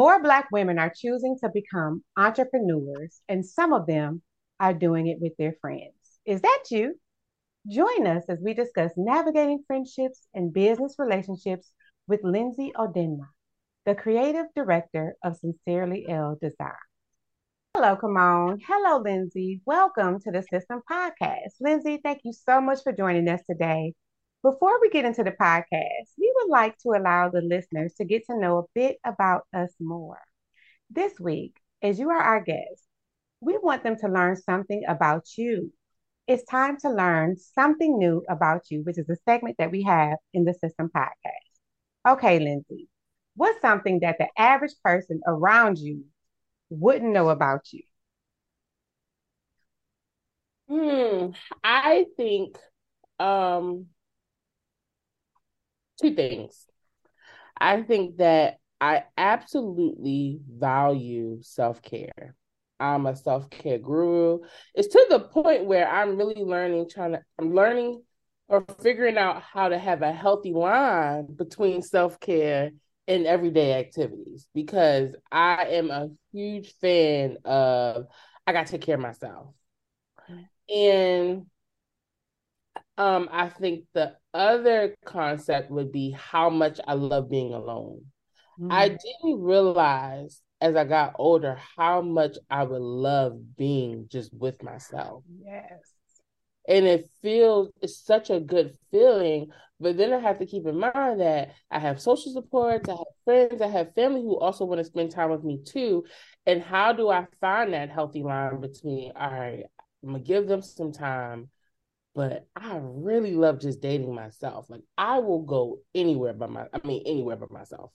More Black women are choosing to become entrepreneurs, and some of them are doing it with their friends. Is that you? Join us as we discuss navigating friendships and business relationships with Lindsey Odinma, the creative director of Sincerely Elle Design. Hello, Kemone. Hello, Lindsey. Welcome to the SiSTEM Podcast. Lindsey, thank you so much for joining us today. Before we get into the podcast, we would like to allow the listeners to get to know a bit about us more. This week, as you are our guest, we want them to learn something about you. It's time to learn something new about you, which is a segment that we have in the SiSTEM Podcast. Okay, Lindsey, what's something that the average person around you wouldn't know about you? Hmm, I think um two things. I think that I absolutely value self care. I'm a self care guru. It's to the point where I'm really learning, trying to, I'm learning or figuring out how to have a healthy line between self care and everyday activities because I am a huge fan of, I got to take care of myself. Mm-hmm. And um, I think the other concept would be how much I love being alone. Mm-hmm. I didn't realize as I got older how much I would love being just with myself. Yes. And it feels it's such a good feeling. But then I have to keep in mind that I have social supports, I have friends, I have family who also want to spend time with me too. And how do I find that healthy line between, all right, I'm gonna give them some time, but I really love just dating myself. Like I will go anywhere by my, I mean anywhere by myself.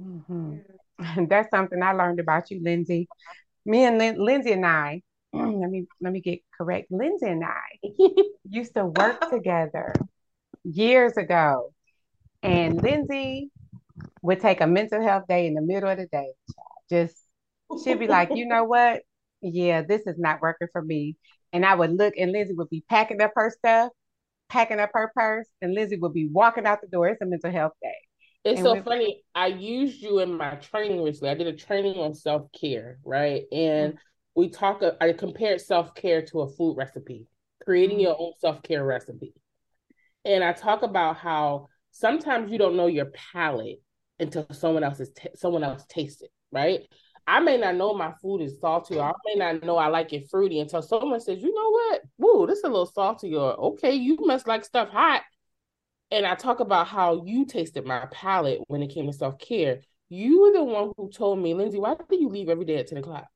Mm-hmm. That's something I learned about you, Lindsey. Me and Lin- Lindsey and I, let me let me get correct. Lindsey and I used to work together years ago, and Lindsey would take a mental health day in the middle of the day. Just she'd be like, you know what? Yeah, this is not working for me. And I would look, and Lindsey would be packing up her stuff, packing up her purse, and Lindsey would be walking out the door. It's a mental health day. It's and so funny. I used you in my training recently. I did a training on self care, right? And mm-hmm. we talk. I compared self care to a food recipe, creating mm-hmm. your own self care recipe. And I talk about how sometimes you don't know your palate until someone else is t- someone else tastes it, right? I may not know my food is salty, or I may not know I like it fruity until someone says, "You know what? Woo, this is a little salty," or "Okay, you must like stuff hot." and I talk about how you tasted my palate when it came to self care. You were the one who told me, Lindsey, why do you leave every day at 10 o'clock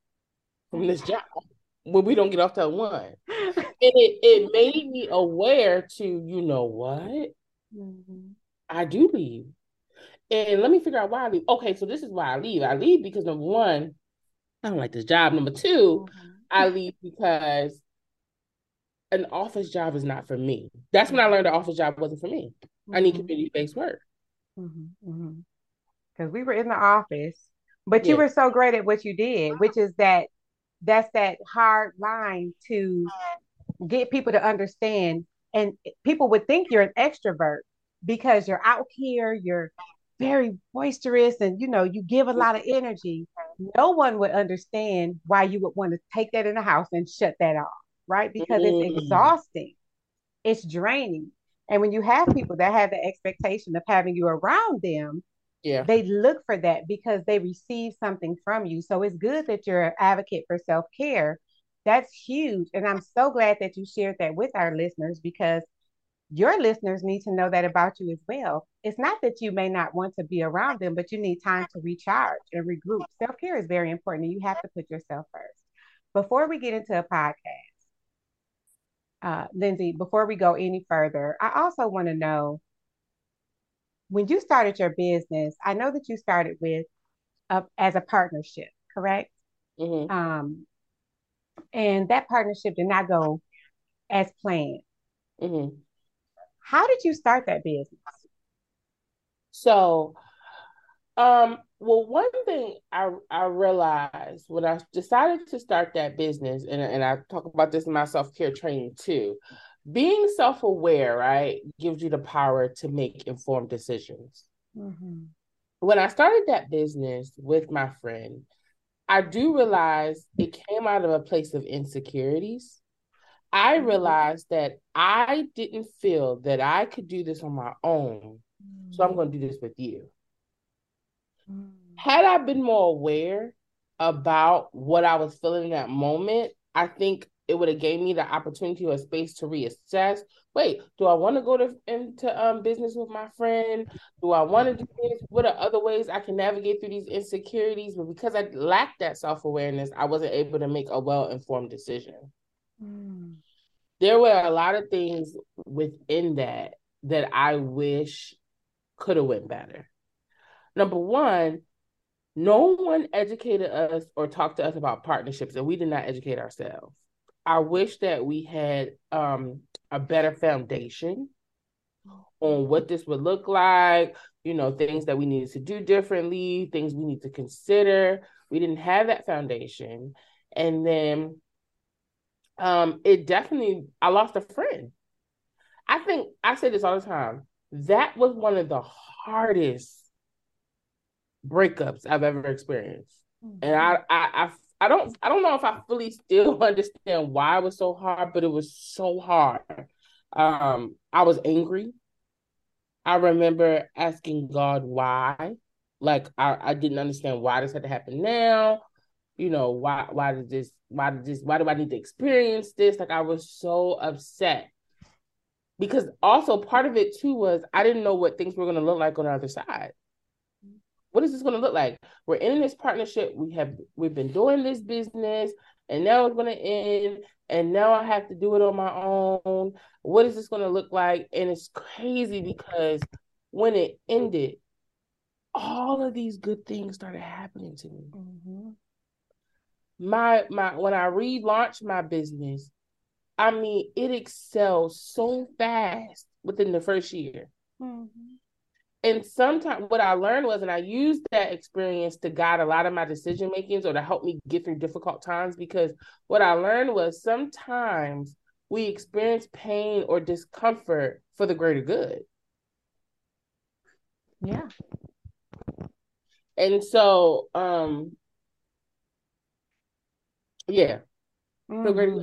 from this job when we don't get off till one? and it, it made me aware to, you know what? Mm-hmm. I do leave. And let me figure out why I leave. Okay, so this is why I leave. I leave because number one, I don't like this job. Number 2 mm-hmm. I leave because an office job is not for me. That's when I learned the office job wasn't for me. Mm-hmm. I need mm-hmm. community based work. Because mm-hmm. we were in the office, but yeah. you were so great at what you did, which is that that's that hard line to get people to understand. And people would think you're an extrovert because you're out here, you're very boisterous, and you know, you give a lot of energy. No one would understand why you would want to take that in the house and shut that off right? Because mm-hmm. it's exhausting, it's draining. And when you have people that have the expectation of having you around them, yeah, they look for that because they receive something from you. So it's good that you're an advocate for self care. That's huge. And I'm so glad that you shared that with our listeners because your listeners need to know that about you as well. It's not that you may not want to be around them, but you need time to recharge and regroup. Self care is very important and you have to put yourself first. Before we get into a podcast, uh, Lindsey, before we go any further, I also want to know when you started your business, I know that you started with uh, as a partnership, correct? Mm-hmm. Um, and that partnership did not go as planned. Mm-hmm. How did you start that business? So um, well, one thing I I realized when I decided to start that business, and and I talk about this in my self care training too, being self aware, right, gives you the power to make informed decisions. Mm-hmm. when I started that business with my friend, I do realize it came out of a place of insecurities. I mm-hmm. realized that I didn't feel that I could do this on my own. So I'm going to do this with you. Mm. Had I been more aware about what I was feeling in that moment, I think it would have gave me the opportunity or space to reassess. Wait, do I want to go to into um business with my friend? Do I want to do this? What are other ways I can navigate through these insecurities? But because I lacked that self awareness, I wasn't able to make a well informed decision. Mm. There were a lot of things within that that I wish could have went better. Number one, no one educated us or talked to us about partnerships, and we did not educate ourselves. I wish that we had um, a better foundation on what this would look like, you know, things that we needed to do differently, things we need to consider. We didn't have that foundation. And then um, it definitely, I lost a friend. I think I say this all the time. That was one of the hardest breakups I've ever experienced. Mm-hmm. And I, I, I I don't I don't know if I fully still understand why it was so hard, but it was so hard. Um, I was angry. I remember asking God why. Like I, I didn't understand why this had to happen now. You know, why why did this why did this why do I need to experience this? Like I was so upset. Because also part of it too was I didn't know what things were gonna look like on the other side what is this going to look like? We're in this partnership. We have we've been doing this business, and now it's going to end. And now I have to do it on my own. What is this going to look like? And it's crazy because when it ended, all of these good things started happening to me. Mm-hmm. My my when I relaunched my business, I mean it excels so fast within the first year. Mm-hmm and sometimes what I learned was, and I used that experience to guide a lot of my decision makings or to help me get through difficult times. Because what I learned was sometimes we experience pain or discomfort for the greater good. Yeah. And so, um, yeah, mm-hmm.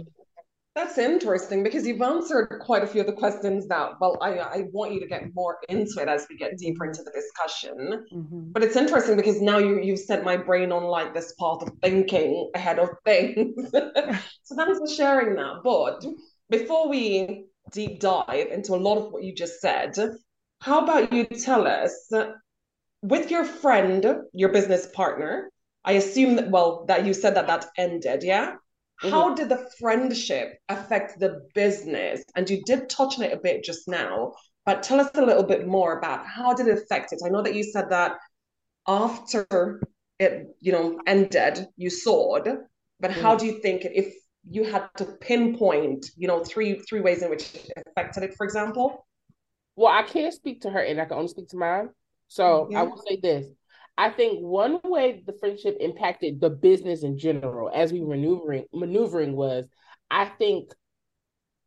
That's interesting because you've answered quite a few of the questions that, well, I, I want you to get more into it as we get deeper into the discussion. Mm-hmm. But it's interesting because now you, you've set my brain on like this path of thinking ahead of things. so thanks for sharing that. But before we deep dive into a lot of what you just said, how about you tell us with your friend, your business partner, I assume that, well, that you said that that ended, yeah? Mm-hmm. How did the friendship affect the business? And you did touch on it a bit just now, but tell us a little bit more about how did it affect it? I know that you said that after it, you know, ended, you soared, but mm-hmm. how do you think if you had to pinpoint, you know, three three ways in which it affected it, for example? Well, I can't speak to her and I can only speak to mine. So yeah. I will say this. I think one way the friendship impacted the business in general as we were maneuvering maneuvering was I think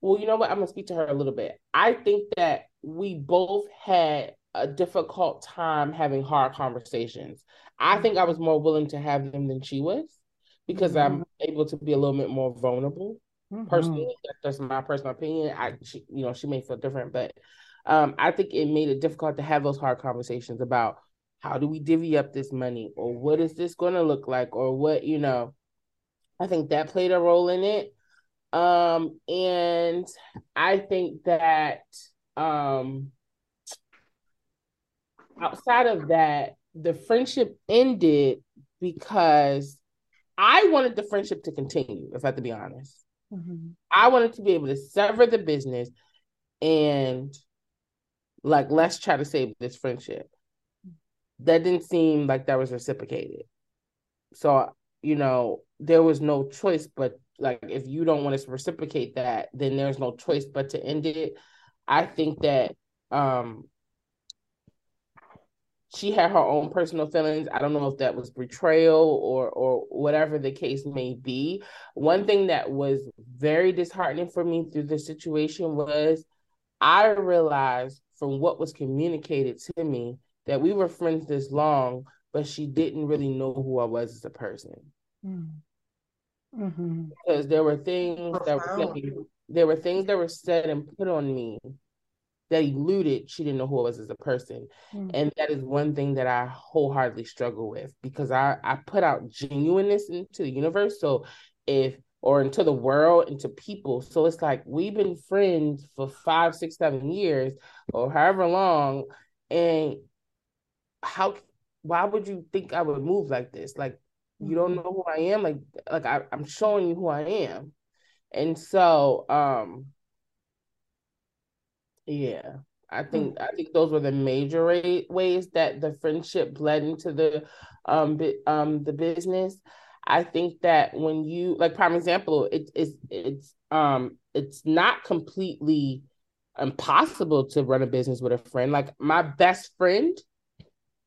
well, you know what? I'm gonna speak to her a little bit. I think that we both had a difficult time having hard conversations. I think I was more willing to have them than she was because mm-hmm. I'm able to be a little bit more vulnerable. Mm-hmm. Personally, that's my personal opinion. I, she, you know, she may feel different, but um, I think it made it difficult to have those hard conversations about how do we divvy up this money? Or what is this going to look like? Or what you know i think that played a role in it. Um and i think that um outside of that the friendship ended because i wanted the friendship to continue if i have to be honest. Mm-hmm. i wanted to be able to sever the business and like let's try to save this friendship that didn't seem like that was reciprocated. So, you know, there was no choice but like if you don't want to reciprocate that, then there's no choice but to end it. I think that um she had her own personal feelings. I don't know if that was betrayal or or whatever the case may be. One thing that was very disheartening for me through the situation was I realized from what was communicated to me that we were friends this long, but she didn't really know who I was as a person. Mm-hmm. mm-hmm. Because there were things that were said, there were things that were said and put on me that eluded she didn't know who I was as a person. Mm-hmm. And that is one thing that I wholeheartedly struggle with because I, I put out genuineness into the universe. So if or into the world, into people. So it's like we've been friends for five, six, seven years or however long. And how why would you think I would move like this? Like you don't mm-hmm. know who I am. Like like I, I'm showing you who I am. And so um yeah, I think mm-hmm. I think those were the major ways that the friendship bled into the um bi- um the business. I think that when you like prime example, it is it's um it's not completely impossible to run a business with a friend. Like my best friend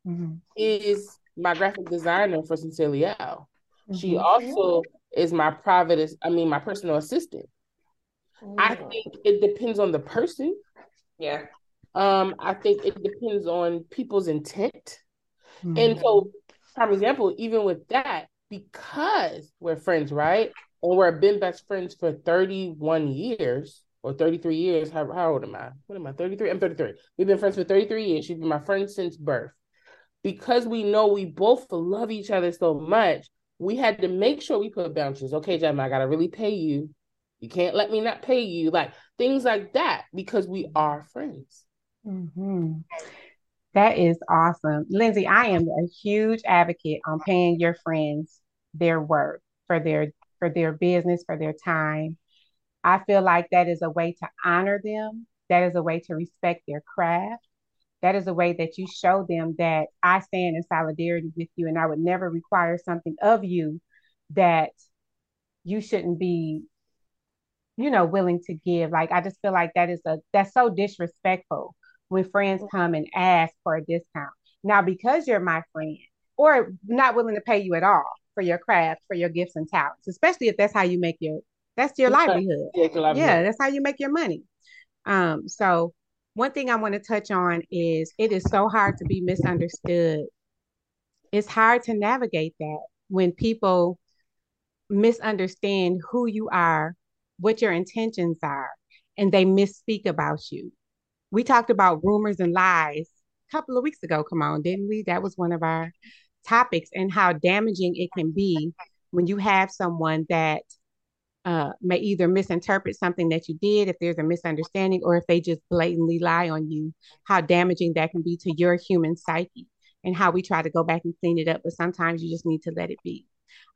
mm-hmm. is my graphic designer for Sincerely Elle. Mm-hmm. She also is my private, I mean, my personal assistant. Mm-hmm. I think it depends on the person. Yeah. Um, I think it depends on people's intent. And mm-hmm. so, for example, even with that, because we're friends, right? And we've been best friends for 31 years or 33 years. How, how old am I? What am I? 33? I'm 33. We've been friends for 33 years. She's been my friend since birth because we know we both love each other so much, we had to make sure we put boundaries. Okay, Jem, I gotta really pay you. You can't let me not pay you. Like things like that, because we are friends. Mm-hmm. That is awesome. Lindsey, I am a huge advocate on paying your friends their worth for their for their business, for their time. I feel like that is a way to honor them. That is a way to respect their craft that is a way that you show them that I stand in solidarity with you and I would never require something of you that you shouldn't be you know willing to give. Like i just feel like that is a that's so disrespectful when friends come and ask for a discount. Now because you're my friend or not willing to pay you at all for your craft for your gifts and talents especially if that's how you make your that's your livelihood. Yeah that's how you make your money. Um so one thing I want to touch on is it is so hard to be misunderstood. It's hard to navigate that when people misunderstand who you are, what your intentions are, and they misspeak about you. We talked about rumors and lies a couple of weeks ago. Come on, didn't we? That was one of our topics, and how damaging it can be when you have someone that uh, may either misinterpret something that you did if there's a misunderstanding or if they just blatantly lie on you, how damaging that can be to your human psyche and how we try to go back and clean it up. But sometimes you just need to let it be.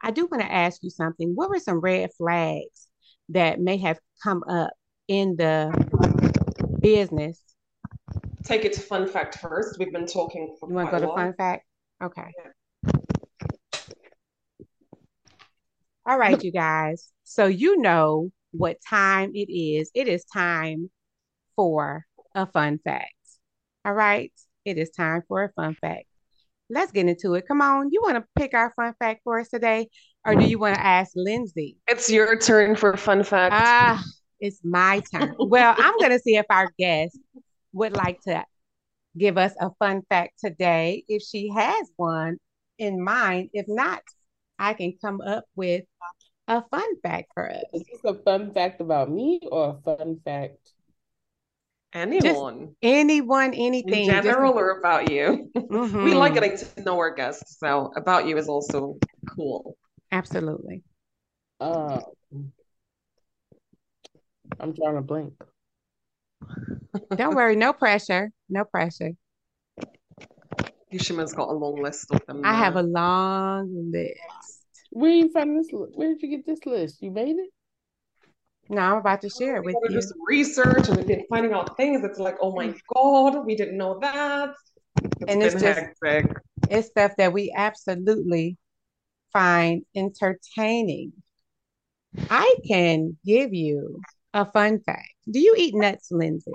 I do want to ask you something. What were some red flags that may have come up in the business? Take it to fun fact first. We've been talking for You want to go to fun fact? Okay. Yeah. All right, you guys. So you know what time it is. It is time for a fun fact. All right. It is time for a fun fact. Let's get into it. Come on. You want to pick our fun fact for us today? Or do you want to ask Lindsey? It's your turn for fun fact. Ah, it's my turn. well, I'm going to see if our guest would like to give us a fun fact today if she has one in mind. If not, I can come up with a fun fact for us. Is this a fun fact about me or a fun fact? Anyone. Just anyone, anything. In general Just... or about you. Mm-hmm. We like getting to know our guests. So about you is also cool. Absolutely. Uh, I'm trying to blink. Don't worry, no pressure. No pressure. Yushima's got a long list of them. I have a long list. Where you find this? Where did you get this list? You made it? No, I'm about to share it with you. We do some research and we've been finding out things. It's like, oh my god, we didn't know that. It's and it's just hectic. it's stuff that we absolutely find entertaining. I can give you a fun fact. Do you eat nuts, Lindsey?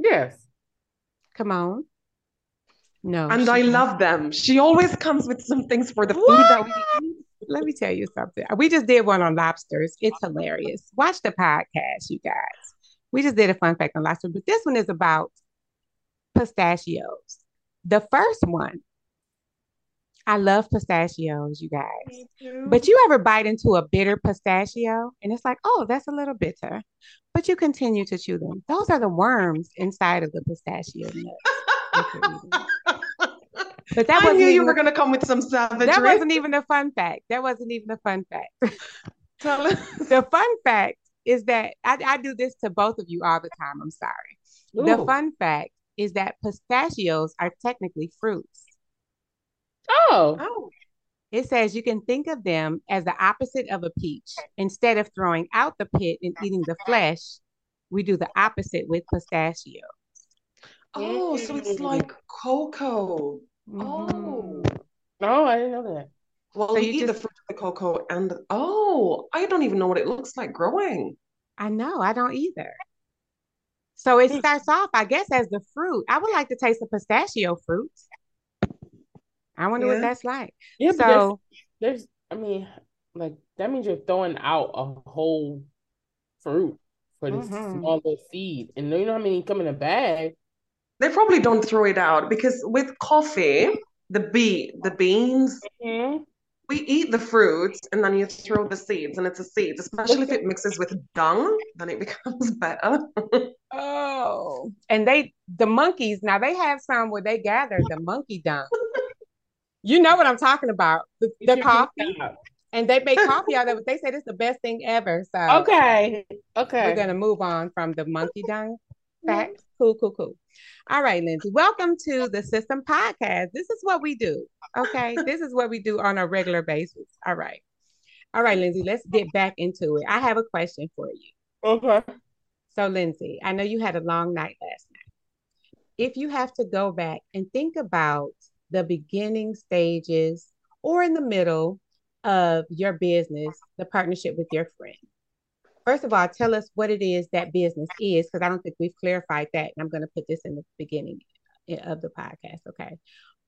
Yes. Come on. No. And I love them. She always comes with some things for the what? food that we eat. Let me tell you something. We just did one on lobsters. It's hilarious. Watch the podcast, you guys. We just did a fun fact on lobsters, but this one is about pistachios. The first one, I love pistachios, you guys. But you ever bite into a bitter pistachio and it's like, oh, that's a little bitter, but you continue to chew them. Those are the worms inside of the pistachio nuts. But that I knew you were going to come with some savagery. That wasn't even a fun fact. That wasn't even a fun fact. Tell us. the fun fact is that I, I, do this to both of you all the time. I'm sorry. Ooh. The fun fact is that pistachios are technically fruits. Oh. Oh. It says you can think of them as the opposite of a peach. Instead of throwing out the pit and eating the flesh, we do the opposite with pistachios. Oh, so it's like cocoa. Mm-hmm. Oh. Oh, I didn't know that. Well, so you, eat just... the fruit of the cocoa and the... oh, I don't even know what it looks like growing. I know, I don't either. So it starts off, I guess, as the fruit. I would like to taste the pistachio fruit. I wonder yeah. what that's like. Yeah, so there's, there's, I mean, like that means you're throwing out a whole fruit for this mm-hmm. small seed, and you know how many come in a bag. They probably don't throw it out because with coffee, the bee, the beans, mm-hmm. we eat the fruits and then you throw the seeds, and it's a seed. Especially if it mixes with dung, then it becomes better. oh, and they, the monkeys, now they have some where they gather the monkey dung. you know what I'm talking about? The, the coffee. And they make coffee out of it. They say it's the best thing ever. So okay, okay, we're gonna move on from the monkey dung fact. Cool, cool, cool. All right, Lindsey, welcome to the SiSTEM Podcast. This is what we do. Okay. this is what we do on a regular basis. All right. All right, Lindsey, let's get back into it. I have a question for you. Okay. So, Lindsey, I know you had a long night last night. If you have to go back and think about the beginning stages or in the middle of your business, the partnership with your friend, first of all, tell us what it is that business is, because I don't think we've clarified that. And I'm going to put this in the beginning of the podcast. Okay.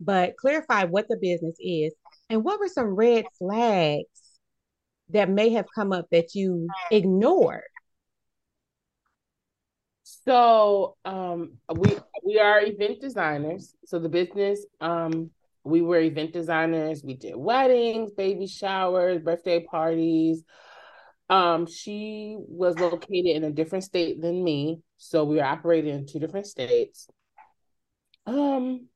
But clarify what the business is and what were some red flags that may have come up that you ignored. So um, we we are event designers. So the business um, we were event designers. We did weddings, baby showers, birthday parties, um, she was located in a different state than me, so we were operating in two different states. Um,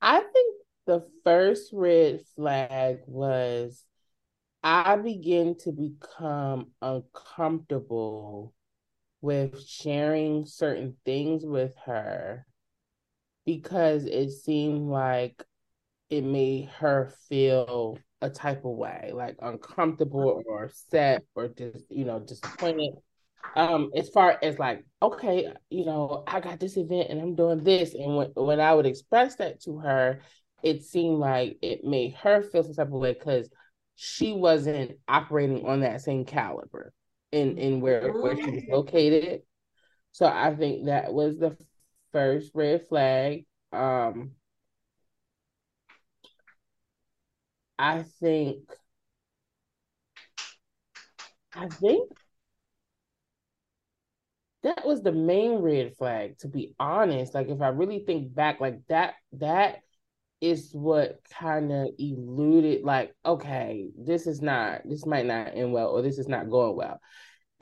I think the first red flag was I began to become uncomfortable with sharing certain things with her because it seemed like it made her feel a type of way, like uncomfortable or upset or just, you know, disappointed. Um, as far as like, okay, you know, I got this event and I'm doing this. And when, when I would express that to her, it seemed like it made her feel some type of way because she wasn't operating on that same caliber in, in where, where she was located. So I think that was the first red flag. Um, I think I think that was the main red flag to be honest. Like if i really think back like that that is what kind of eluded like okay this is not this might not end well or this is not going well.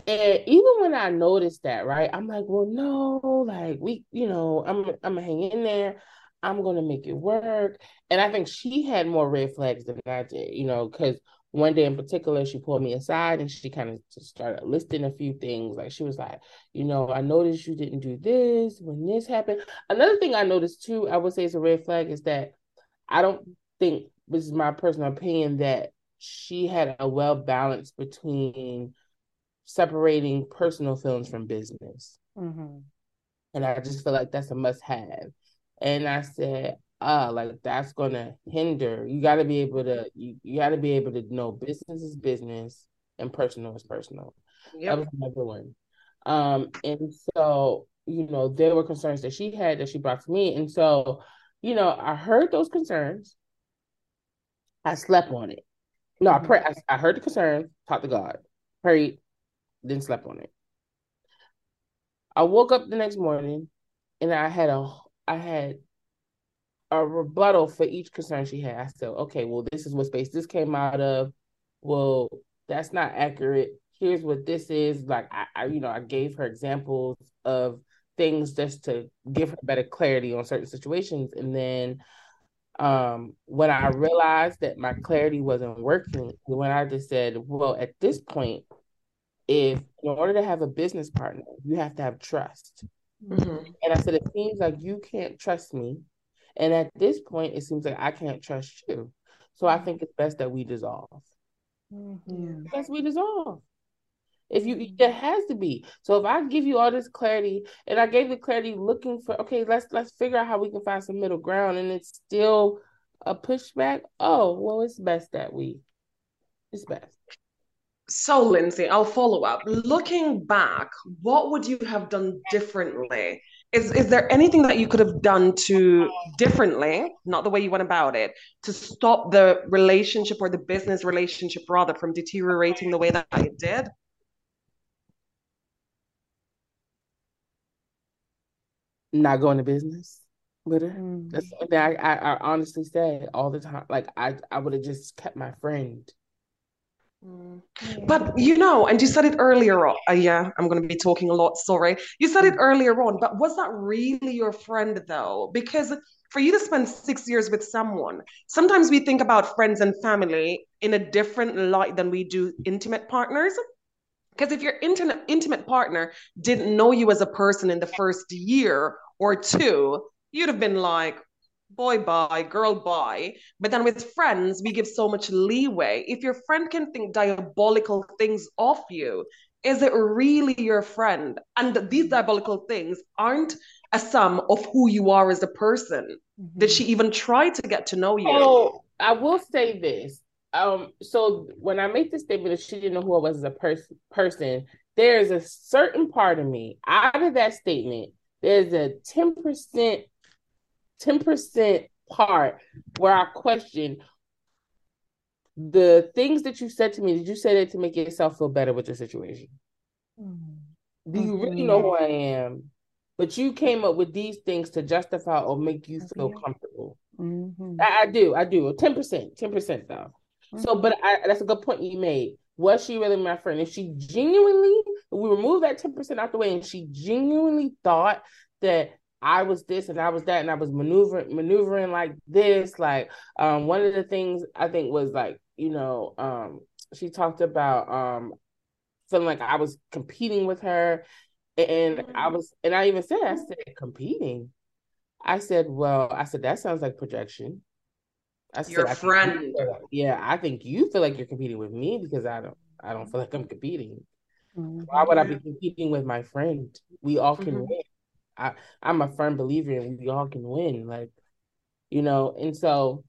And even when i noticed that right i'm like well no like we you know i'm i'm gonna in there I'm going to make it work. And I think she had more red flags than I did, you know, because one day in particular, she pulled me aside and she kind of just started listing a few things. Like she was like, you know, I noticed you didn't do this when this happened. Another thing I noticed too, I would say is a red flag is that I don't think this is my personal opinion that she had a well balance between separating personal feelings from business. Mm-hmm. And I just feel like that's a must have. And I said, uh, like that's gonna hinder. You gotta be able to you, you gotta be able to know business is business and personal is personal. Yep. That was another one. Um, and so, you know, there were concerns that she had that she brought to me. And so, you know, I heard those concerns. I slept on it. No, I pray I, I heard the concern, talked to God, prayed, then slept on it. I woke up the next morning and I had a I had a rebuttal for each concern she had. I said, okay, well, this is what space this came out of. Well, that's not accurate. Here's what this is. Like I, I you know, I gave her examples of things just to give her better clarity on certain situations. And then um when I realized that my clarity wasn't working, when I just said, well, at this point, if in order to have a business partner, you have to have trust. Mm-hmm. And I said, it seems like you can't trust me. And at this point, it seems like I can't trust you. So I think it's best that we dissolve. Mm-hmm. Yes, we dissolve. If you mm-hmm. there has to be. So if I give you all this clarity and I gave the clarity looking for okay, let's let's figure out how we can find some middle ground and it's still a pushback. Oh, well, it's best that we it's best. So, Lindsey, I'll follow up. Looking back, what would you have done differently? Is is there anything that you could have done to differently, not the way you went about it, to stop the relationship or the business relationship rather from deteriorating the way that it did? Not going to business with her. Mm. That's something I, I, I honestly say all the time. Like I I would have just kept my friend. Mm. But you know, and you said it earlier. Uh, yeah, I'm going to be talking a lot. Sorry, you said it earlier on. But was that really your friend though? Because for you to spend six years with someone, sometimes we think about friends and family in a different light than we do intimate partners. Because if your intimate intimate partner didn't know you as a person in the first year or two, you'd have been like, boy bye, girl bye. But then with friends, we give so much leeway. If your friend can think diabolical things of you, is it really your friend? And these diabolical things aren't a sum of who you are as a person. Did she even try to get to know you? Oh, I will say this. Um, so when I make the statement that she didn't know who I was as a pers- person, there's a certain part of me out of that statement. There's a 10% 10% part where I question the things that you said to me. Did you say that to make yourself feel better with the situation? Mm-hmm. Do you really know who I am? But you came up with these things to justify or make you feel mm-hmm. comfortable. Mm-hmm. I, I, do, I do. 10%, 10% though. So, but I, that's a good point you made. Was she really my friend? If she genuinely, we remove that 10% out the way and she genuinely thought that I was this and I was that and I was maneuvering maneuvering like this. Like um one of the things I think was like, you know, um she talked about um feeling like I was competing with her. And I was and I even said, I said, competing. I said, well, I said that sounds like projection. I said, Your said, friend. I yeah, I think you feel like you're competing with me because I don't I don't feel like I'm competing. Mm-hmm. Why would I be competing with my friend? We all can mm-hmm. win. I I'm a firm believer in we all can win, like you know, and so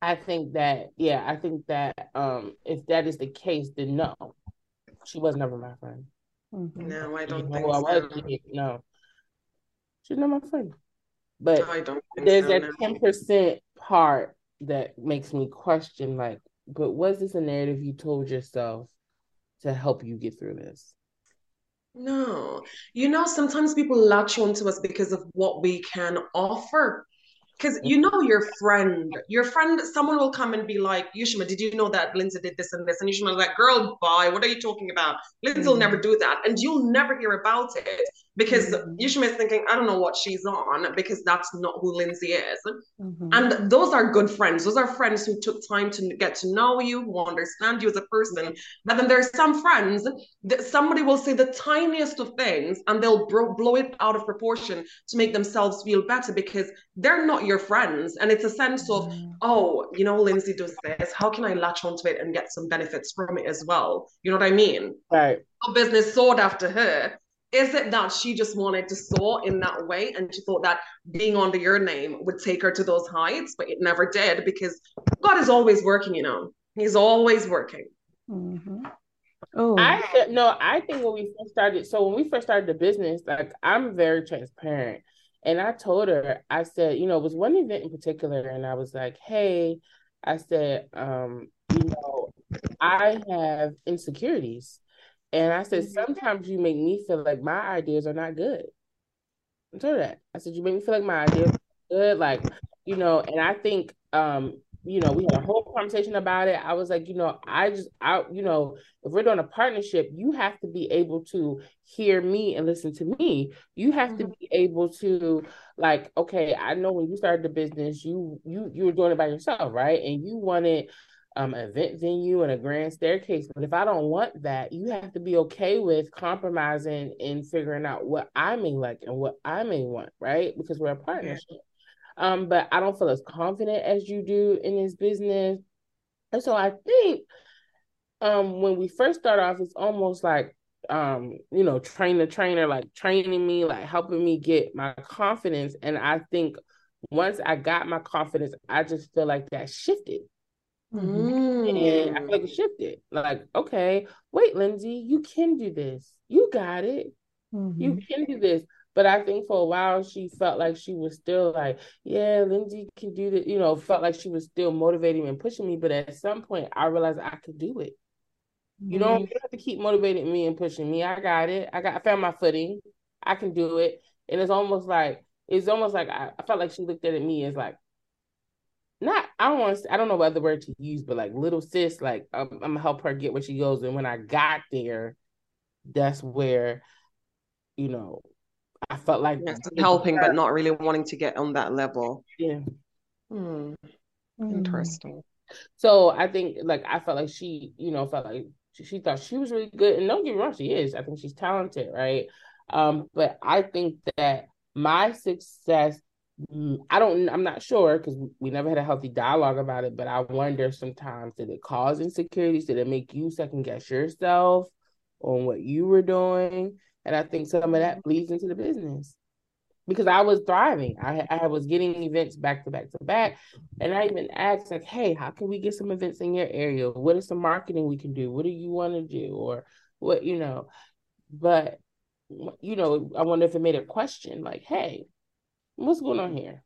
I think that yeah, I think that um if that is the case, then no, she was never my friend. Mm-hmm. No, I don't you think so. Was, no, she's not my friend. But there's so, that ten percent part that makes me question, like, but was this a narrative you told yourself to help you get through this? No. You know, sometimes people latch onto us because of what we can offer because you know your friend, your friend, someone will come and be like, Yushima, did you know that Lindsey did this and this? And Yushima's like, girl, bye, what are you talking about? Lindsey will mm. never do that. And you'll never hear about it because mm-hmm. Yushima is thinking, I don't know what she's on because that's not who Lindsey is. Mm-hmm. And those are good friends. Those are friends who took time to get to know you, who understand you as a person. But then there's some friends that somebody will say the tiniest of things and they'll bro- blow it out of proportion to make themselves feel better because they're not your friends. And it's a sense of, mm. oh, you know, Lindsey does this. How can I latch onto it and get some benefits from it as well? You know what I mean? Right. business sought after her is it that she just wanted to soar in that way and she thought that being under your name would take her to those heights, but it never did because God is always working, you know. He's always working. Mm-hmm. Oh, I no, I think when we first started, so when we first started the business, like I'm very transparent. And I told her, I said, you know, it was one event in particular, and I was like, hey, I said, um, you know, I have insecurities. And I said, mm-hmm. sometimes you make me feel like my ideas are not good. I told her that. I said, you make me feel like my ideas are good. Like you know, and I think um, you know, we had a whole conversation about it. I was like, you know, I just I, you know, if we're doing a partnership, you have to be able to hear me and listen to me. You have mm-hmm. to be able to like, okay, I know when you started the business, you you you were doing it by yourself, right? And you wanted um event venue and a grand staircase. But if I don't want that, you have to be okay with compromising and figuring out what I may like and what I may want, right? Because we're a partnership. Um, but I don't feel as confident as you do in this business. And so I think um when we first start off, it's almost like um, you know, train the trainer, like training me, like helping me get my confidence. And I think once I got my confidence, I just feel like that shifted. Mm. And I feel like it shifted. Like, okay, wait, Lindsey, you can do this. You got it. Mm-hmm. You can do this. But I think for a while she felt like she was still like, yeah, Lindsey can do this, you know, felt like she was still motivating and pushing me. But at some point I realized I could do it. You don't, mm-hmm. you have to keep motivating me and pushing me. I got it. I got I found my footing. I can do it. And it's almost like it's almost like I, I felt like she looked at me as like not I don't want to I don't know what other word to use, but like little sis, like I'm, I'm, gonna help her get where she goes. And when I got there, that's where, you know, I felt like yes, helping, but not really wanting to get on that level. Yeah. Hmm. Interesting. So I think like I felt like she, you know, felt like she, she thought she was really good, and don't get me wrong, she is. I think she's talented, right? Um, but I think that my success Mm, I don't, I'm not sure because we never had a healthy dialogue about it, but I wonder sometimes did it cause insecurities? Did it make you second guess yourself on what you were doing? And I think some of that mm-hmm. bleeds into the business because I was thriving. I, I was getting events back to back to back. And I even asked, like, hey, how can we get some events in your area? What is some marketing we can do? What do you want to do? Or what, you know, but, you know, I wonder if it made a question like, hey, What's going on here?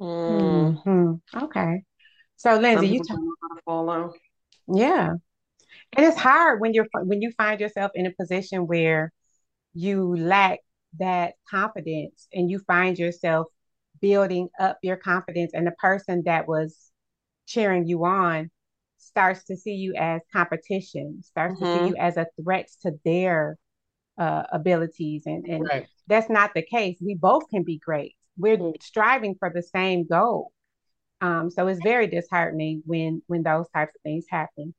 Mm-hmm. Okay. So Lindsey, you talk follow. Yeah. And it's hard when you're when you find yourself in a position where you lack that confidence and you find yourself building up your confidence and the person that was cheering you on starts to see you as competition, starts mm-hmm. to see mm-hmm. you as a threat to their uh, abilities and, and right. that's not the case. We both can be great. We're mm-hmm. striving for the same goal. Um, so it's very disheartening when when those types of things happen.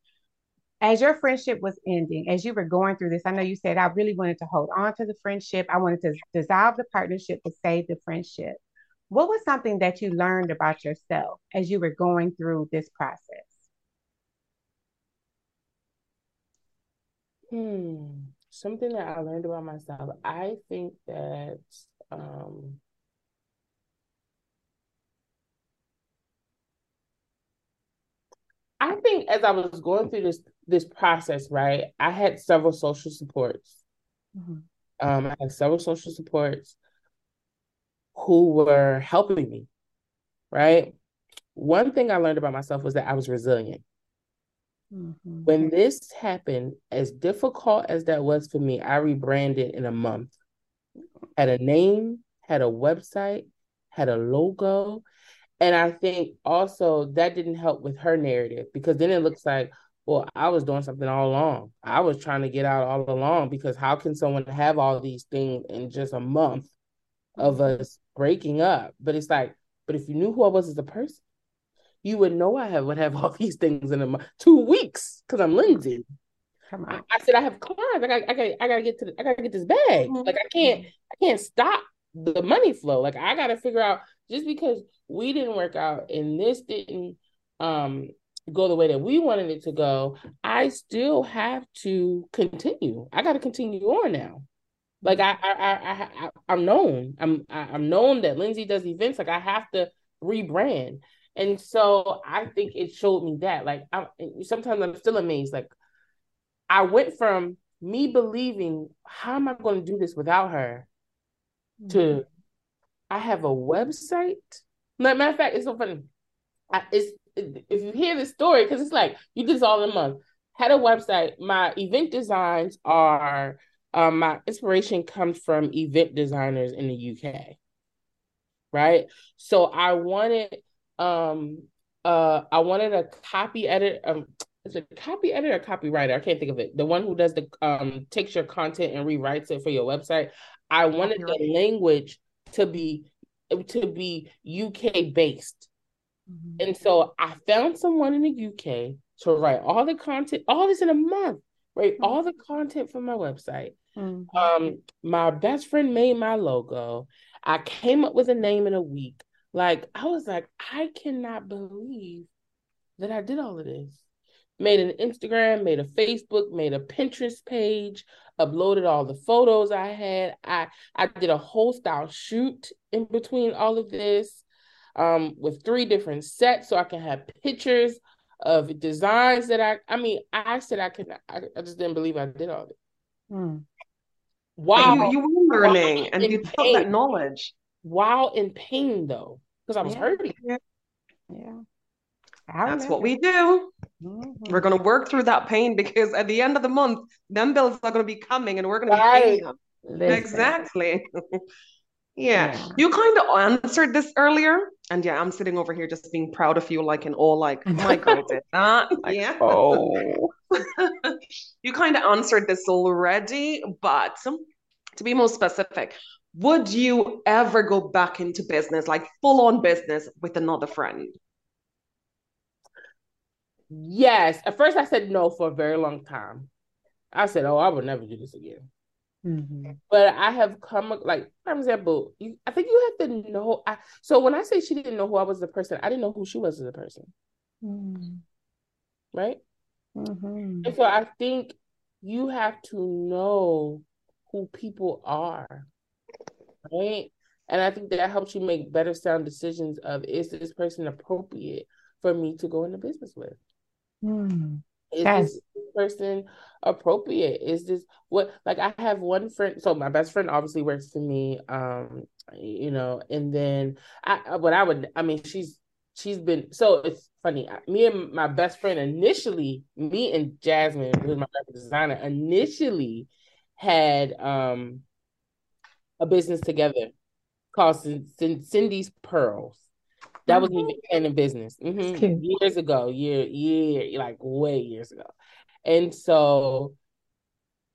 As your friendship was ending as you were going through this i know you said i really wanted to hold on to the friendship. I wanted to dissolve the partnership to save the friendship. What was something that you learned about yourself as you were going through this process? Hmm something that I learned about myself, I think that um, I think as I was going through this this process, right, I had several social supports. Mm-hmm. Um, I had several social supports who were helping me, right? One thing I learned about myself was that I was resilient. Mm-hmm. When this happened, as difficult as that was for me, I rebranded in a month. Had a name, had a website, had a logo. And I think also that didn't help with her narrative because then it looks like, well, I was doing something all along. I was trying to get out all along because how can someone have all these things in just a month of us breaking up? But it's like, but if you knew who I was as a person, you would know I have would have all these things in a two weeks because I'm Lindsey. Come on. I, I, said I have clients. I got I got I gotta get to the, I gotta get this bag. Mm-hmm. Like I can't I can't stop the money flow. Like I gotta figure out just because we didn't work out and this didn't um go the way that we wanted it to go, I still have to continue. I gotta continue on now. Like I I I, I I'm known. I'm am i am known that Lindsey does events. Like I have to rebrand. And so I think it showed me that. Like I sometimes I'm still amazed. Like I went from me believing, how am I going to do this without her? Mm-hmm. To I have a website. matter of fact, it's so funny. I, it's if you hear this story, because it's like you did this all in a month. Had a website. My event designs are um, my inspiration comes from event designers in the UK right? So I wanted um uh I wanted a copy edit um is it copy editor or copywriter? I can't think of it. The one who does the um takes your content and rewrites it for your website. I wanted the language to be to be UK based. Mm-hmm. And so I found someone in the UK to write all the content, all this in a month, right? Mm-hmm. All the content for my website. Mm-hmm. Um, my best friend made my logo. I came up with a name in a week. Like I was like, I cannot believe that I did all of this made an Instagram, made a Facebook, made a Pinterest page, uploaded all the photos I had. I I did a whole style shoot in between all of this um with three different sets so I can have pictures of designs that I I mean I said I could I, I just didn't believe I did all of it. Hmm. Wow. You, you were learning and you took that knowledge. While in pain though, because I was yeah. hurting. Yeah. yeah. That's what we do. Mm-hmm. We're going to work through that pain because at the end of the month, them bills are going to be coming and we're going to be paying them. Listen. Exactly. yeah. yeah. You kind of answered this earlier. And yeah, I'm sitting over here just being proud of you, like in all like, my girl did that. Like, yeah. Oh. you kind of answered this already, but to be more specific, would you ever go back into business, like full on business with another friend? Yes. At first, I said no for a very long time. I said, "Oh, I would never do this again." Mm-hmm. But I have come like, for example, you, I think you have to know. I, so when I say she didn't know who I was as a person, I didn't know who she was as a person. Mm-hmm. Right. Mm-hmm. And so I think you have to know who people are, right? And I think that helps you make better sound decisions of is this person appropriate for me to go into business with? Mm. Is yes. this person appropriate? Is this what like I have one friend so my best friend obviously works for me um you know and then I what I would I mean she's she's been so it's funny me and my best friend initially me and Jasmine who's my graphic designer initially had um a business together called Cindy's Pearls that was even in business mm-hmm. years ago, year, year, like way years ago. And so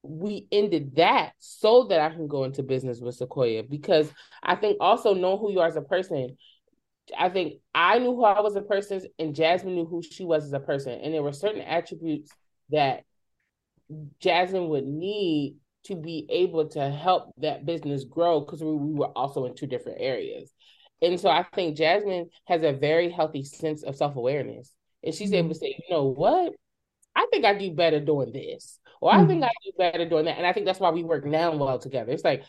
we ended that so that I can go into business with Sequoia because I think also know who you are as a person. I think I knew who I was a person and Jasmine knew who she was as a person. And there were certain attributes that Jasmine would need to be able to help that business grow because we, we were also in two different areas. And so I think Jasmine has a very healthy sense of self awareness. And she's mm-hmm. able to say, you know what? I think I do better doing this, or mm-hmm. I think I do better doing that. And I think that's why we work now well together. It's like,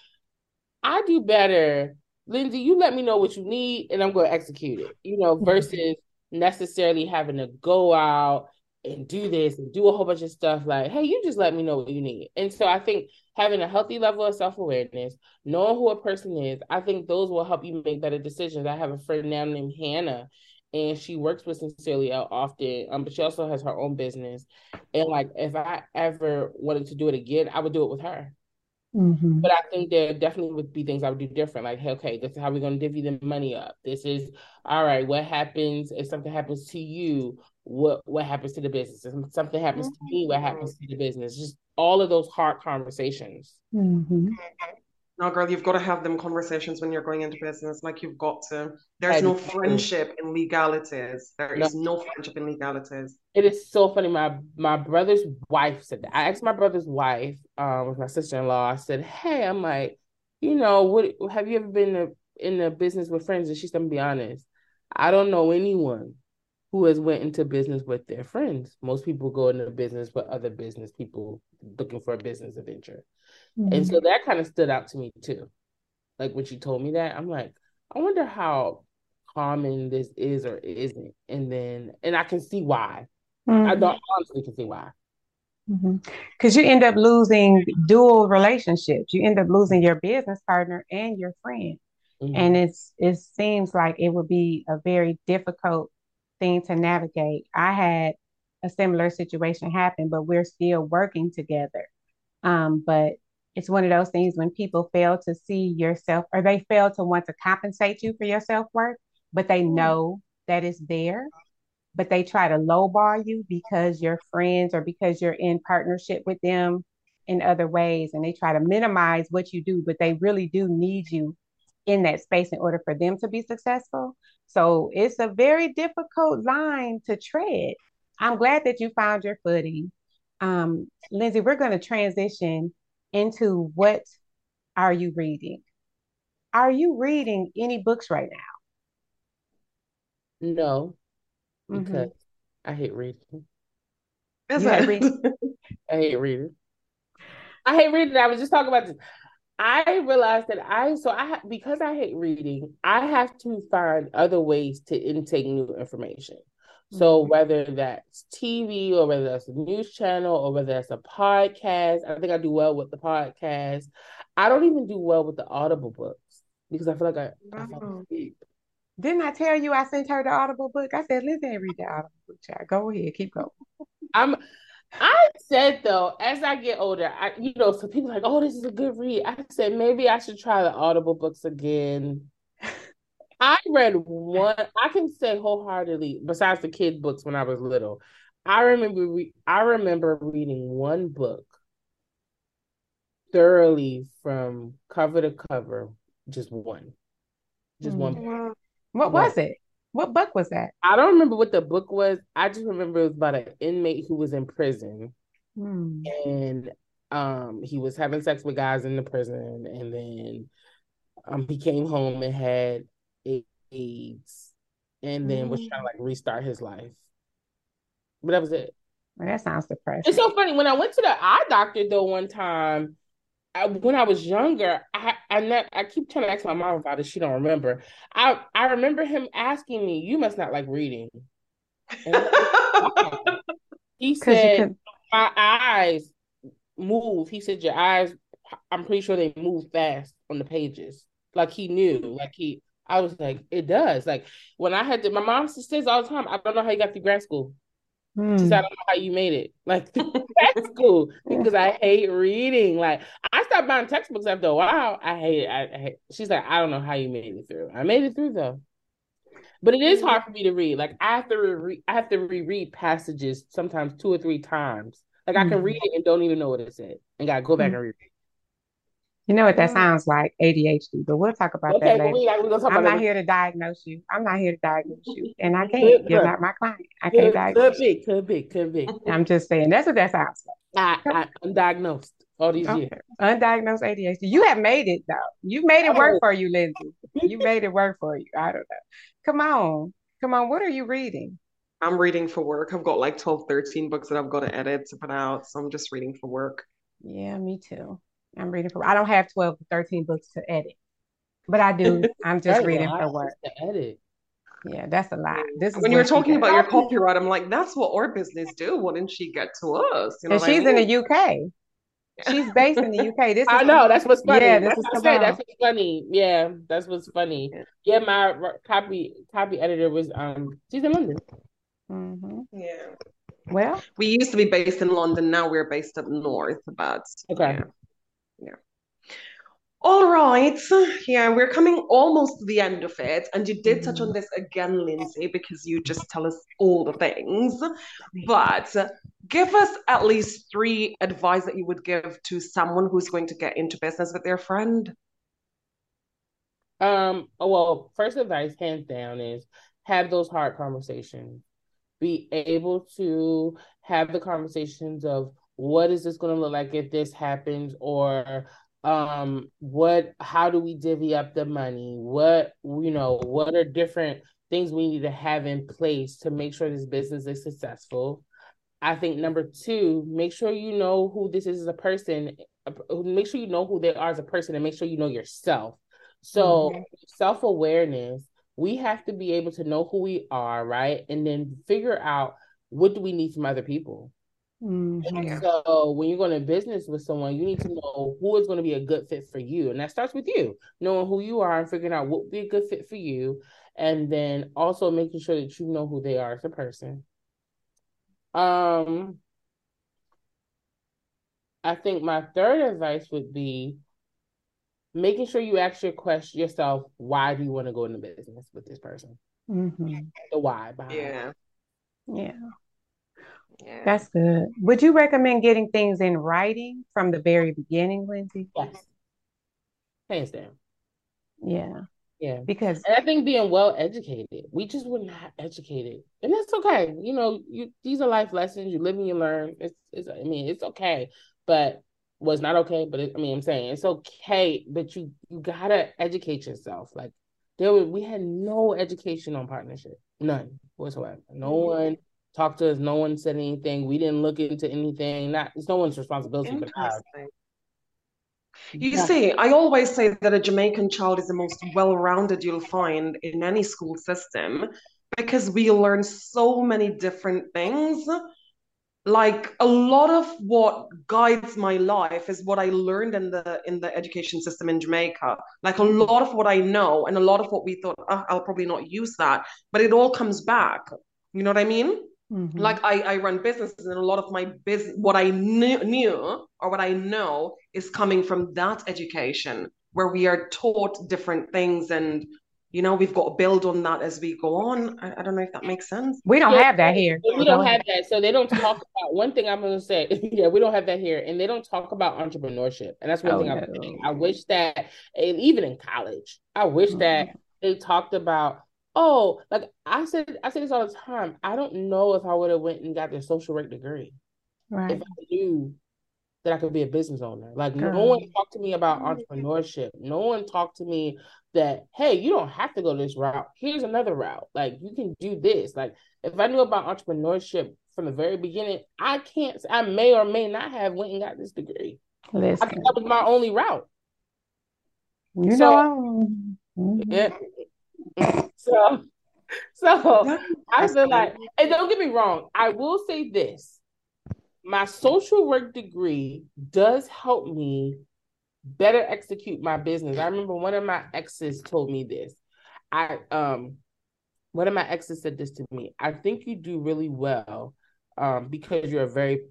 I do better. Lindsey, you let me know what you need and I'm going to execute it, you know, mm-hmm. versus necessarily having to go out and do this and do a whole bunch of stuff like, hey, you just let me know what you need. And so I think having a healthy level of self awareness, knowing who a person is, I think those will help you make better decisions. I have a friend now named Hannah, and she works with Sincerely often, um, but she also has her own business. And like, if I ever wanted to do it again, I would do it with her. Mm-hmm. But I think there definitely would be things I would do different. Like, hey, okay, this is how we're going to divvy the money up. This is all right. What happens if something happens to you? What what happens to the business? If something happens mm-hmm. to me, what happens to the business? Just all of those hard conversations. Mm-hmm. No, girl, you've got to have them conversations when you're going into business. Like you've got to. There's no friendship in legalities. There no. is no friendship in legalities. It is so funny. My my brother's wife said that. I asked my brother's wife, um, with my sister in law. I said, "Hey, I'm like, you know, what have you ever been in a business with friends?" And she's gonna be honest, I don't know anyone who has went into business with their friends. Most people go into business with other business people looking for a business adventure. Mm-hmm. And so mm-hmm. that kind of stood out to me too. Like when she told me that, I'm like, I wonder how common this is or isn't. And then, and I can see why. Mm-hmm. I don't honestly can see why. Because mm-hmm. you end up losing dual relationships. You end up losing your business partner and your friend. Mm-hmm. And it's it seems like it would be a very difficult thing to navigate. I had a similar situation happen, but we're still working together. Um, but it's one of those things when people fail to see yourself or they fail to want to compensate you for your self-worth, but they mm. know that it's there, but they try to lowball you because you're friends or because you're in partnership with them in other ways and they try to minimize what you do, but they really do need you in that space in order for them to be successful. So it's a very difficult line to tread. I'm glad that you found your footing. Um, Lindsey, we're going to transition into what are you reading? Are you reading any books right now? No, mm-hmm. because mm-hmm. I hate reading. That's hate reading. I hate reading. I hate reading. I was just talking about this. I realized that I so I because I hate reading, I have to find other ways to intake new information. So mm-hmm. whether that's TV or whether that's a news channel or whether that's a podcast, I think I do well with the podcast. I don't even do well with the Audible books because I feel like I, I fall asleep. Didn't I tell you I sent her the Audible book? I said, "Listen, read the Audible book, child. Go ahead, keep going." I'm. I said though, as I get older, I you know, so people like, "Oh, this is a good read." I said maybe I should try the Audible books again I read one. I can say wholeheartedly, besides the kids' books when I was little, I remember. Re- I remember reading one book thoroughly from cover to cover, just one, just one. Mm-hmm. What was it? What book was that? I don't remember what the book was. I just remember it was about an inmate who was in prison, hmm. and um, he was having sex with guys in the prison, and then um, he came home and had AIDS and then was trying to like restart his life. But that was it. Well, that sounds depressing. It's so funny. When I went to the eye doctor though one time, I, when I was younger, I I, ne- I keep trying to ask my mom about it. She don't remember. I I remember him asking me, "You must not like reading." he said, "My eyes move." He said, "Your eyes. I'm pretty sure they move fast on the pages." Like he knew. Like he I was like, it does. Like when I had to, my mom says all the time, I don't know how you got through grad school. She said, I don't know how you made it, like grad school, because I hate reading. Like I stopped buying textbooks after a while. I hate it. I, I hate. She's like, I don't know how you made it through. I made it through though. But it is hard for me to read. Like I have to re- I have to reread passages sometimes two or three times. Like I can mm-hmm. read it and don't even know what it said, and gotta go back mm-hmm. and read it. You know what that mm-hmm. sounds like? ADHD, but we'll talk about okay, that later. We, we I'm not here to diagnose you. I'm not here to diagnose you, and I can't. You're not my client. I can't could, diagnose. Could be, could be, could be. I'm just saying that's what that sounds like. I, I undiagnosed all these okay. years. Undiagnosed ADHD. You have made it though. You made it work oh. for you, Lindsey. you made it work for you. I don't know. Come on, come on. What are you reading? I'm reading for work. I've got like 12, 13 books that I've got to edit to put out. So I'm just reading for work. Yeah, me too. I'm reading for. I don't have twelve to thirteen books to edit, but I do. I'm just reading for work. To edit. Yeah, that's a lot. This when you were talking about your copyright, I'm like, that's what our business do. Why didn't she get to us? You know and she's I mean? in the UK. She's based in the UK. This I know that's what's funny. Yeah, this that's, is that's what's funny. Yeah, that's what's funny. Yeah, my copy copy editor was um she's in London. Mm-hmm. Yeah. Well, we used to be based in London. Now we're based up north, but okay. Yeah. Yeah. All right. Yeah, we're coming almost to the end of it. And you did touch on mm-hmm. this again, Lindsey, because you just tell us all the things. But give us at least three advice that you would give to someone who's going to get into business with their friend. Um, well, first advice, hands down, is have those hard conversations. Be able to have the conversations of what is this going to look like if this happens? Or um what how do we divvy up the money? What you know what are different things we need to have in place to make sure this business is successful? I think number two make sure you know who this is as a person make sure you know who they are as a person and make sure you know yourself. So mm-hmm. self-awareness we have to be able to know who we are right? And then figure out what do we need from other people Mm-hmm. So when you're going to business with someone, you need to know who is going to be a good fit for you, and that starts with you knowing who you are and figuring out what would be a good fit for you, and then also making sure that you know who they are as a person. Um, I think my third advice would be making sure you ask your question yourself, why do you want to go into business with this person? Mm-hmm. The why behind yeah. yeah. Yeah. That's good. Would you recommend getting things in writing from the very beginning, Lindsey? Yes. Hands down. Yeah. Yeah. Because and I think being well educated, we just were not educated. And that's okay. You know, you these are life lessons. You live and you learn. It's it's I mean, it's okay. But was not okay, but it, I mean, I'm saying it's okay, but you you gotta educate yourself. Like there was, we had no education on partnership, none whatsoever. No mm-hmm. one talked to us. No one said anything. We didn't look into anything. Not it's no one's responsibility but ours. You yeah. see, I always say that a Jamaican child is the most well-rounded you'll find in any school system because we learn so many different things like a lot of what guides my life is what I learned in the in the education system in Jamaica. Like a lot of what I know and a lot of what we thought oh, I'll probably not use that, but it all comes back. You know what I mean? Mm-hmm. Like I, I run businesses and a lot of my business, what I knew, knew or what I know is coming from that education where we are taught different things and you know we've got to build on that as we go on. I, I don't know if that makes sense. We don't yeah, have that here. We don't have that. So they don't talk about one thing i'm going to say yeah we don't have that here. And they don't talk about entrepreneurship. And that's one oh, thing i'm saying. I wish that even in college i wish mm-hmm. that they talked about oh, like I said, I say this all the time. I don't know if I would have went and got the social work degree, right? If I knew that I could be a business owner. Like Girl. no one talked to me about entrepreneurship. No one talked to me that hey, you don't have to go this route. Here's another route. Like you can do this. Like if I knew about entrepreneurship from the very beginning, I can't. I may or may not have went and got this degree. Listen. I that was my only route. You so, know. Yeah, mm-hmm. so, so I feel like, and don't get me wrong, I will say this: my social work degree does help me better execute my business. I remember one of my exes told me this. I um, one of my exes said this to me. I think you do really well, um, because you're a very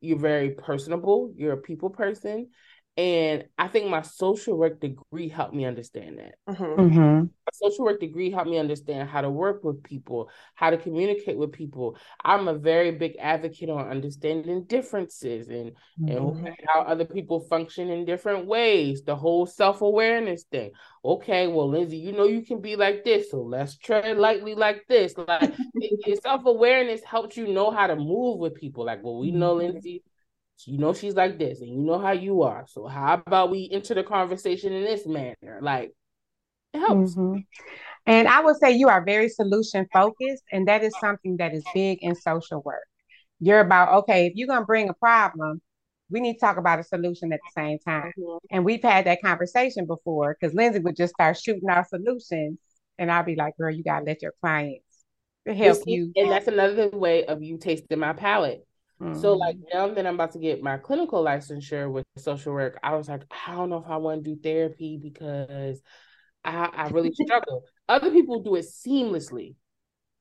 you're very personable. You're a people person, and I think my social work degree helped me understand that. Mm-hmm. Mm-hmm. My social work degree helped me understand how to work with people, how to communicate with people. I'm a very big advocate on understanding differences and, mm-hmm. and how other people function in different ways. The whole self awareness thing. Okay, well, Lindsey, you know you can be like this, so let's tread lightly like this. Like your self awareness helps you know how to move with people. Like, well, we know mm-hmm. Lindsey you know she's like this, and you know how you are. So how about we enter the conversation in this manner? Like it helps. Mm-hmm. And I would say you are very solution focused, and that is something that is big in social work. You're about okay, if you're gonna bring a problem, we need to talk about a solution at the same time. Mm-hmm. And we've had that conversation before because Lindsey would just start shooting our solutions, and i'd be like, "Girl, you gotta let your clients help you." And that's another way of you tasting my palate Mm-hmm. So like now that I'm about to get my clinical licensure with social work, I was like, I don't know if I want to do therapy because I, I really struggle. Other people do it seamlessly.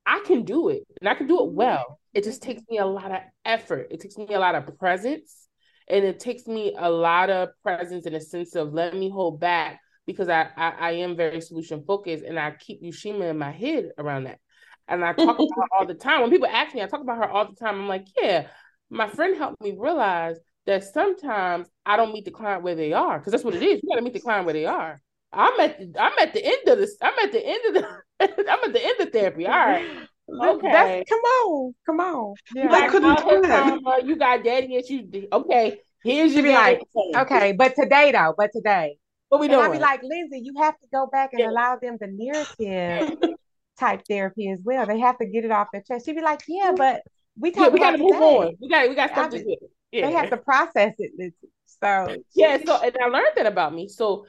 I can do it and I can do it well. It just takes me a lot of effort. It takes me a lot of presence and it takes me a lot of presence in a sense of let me hold back because I, I, I am very solution focused and I keep Ushima in my head around that. And I talk about her all the time. When people ask me, I talk about her all the time. I'm like, yeah, my friend helped me realize that sometimes I don't meet the client where they are because that's what it is. You got to meet the client where they are. I'm at the I'm at the end of this. I'm at the end of the I'm at the end of therapy. All right. Okay. That's, come on, come on. Yeah. I couldn't do it. You got daddy issues. Okay, here's your like, okay, but today though, but today. What we doing? I'd be like, Lindsey, you have to go back and yeah. allow them the narrative type therapy as well. They have to get it off their chest. She'd be like, yeah, but we talk. Yeah, we got to move on. We got we got stuff to do. Yeah. They have to process it. So yeah. So and I learned that about me. So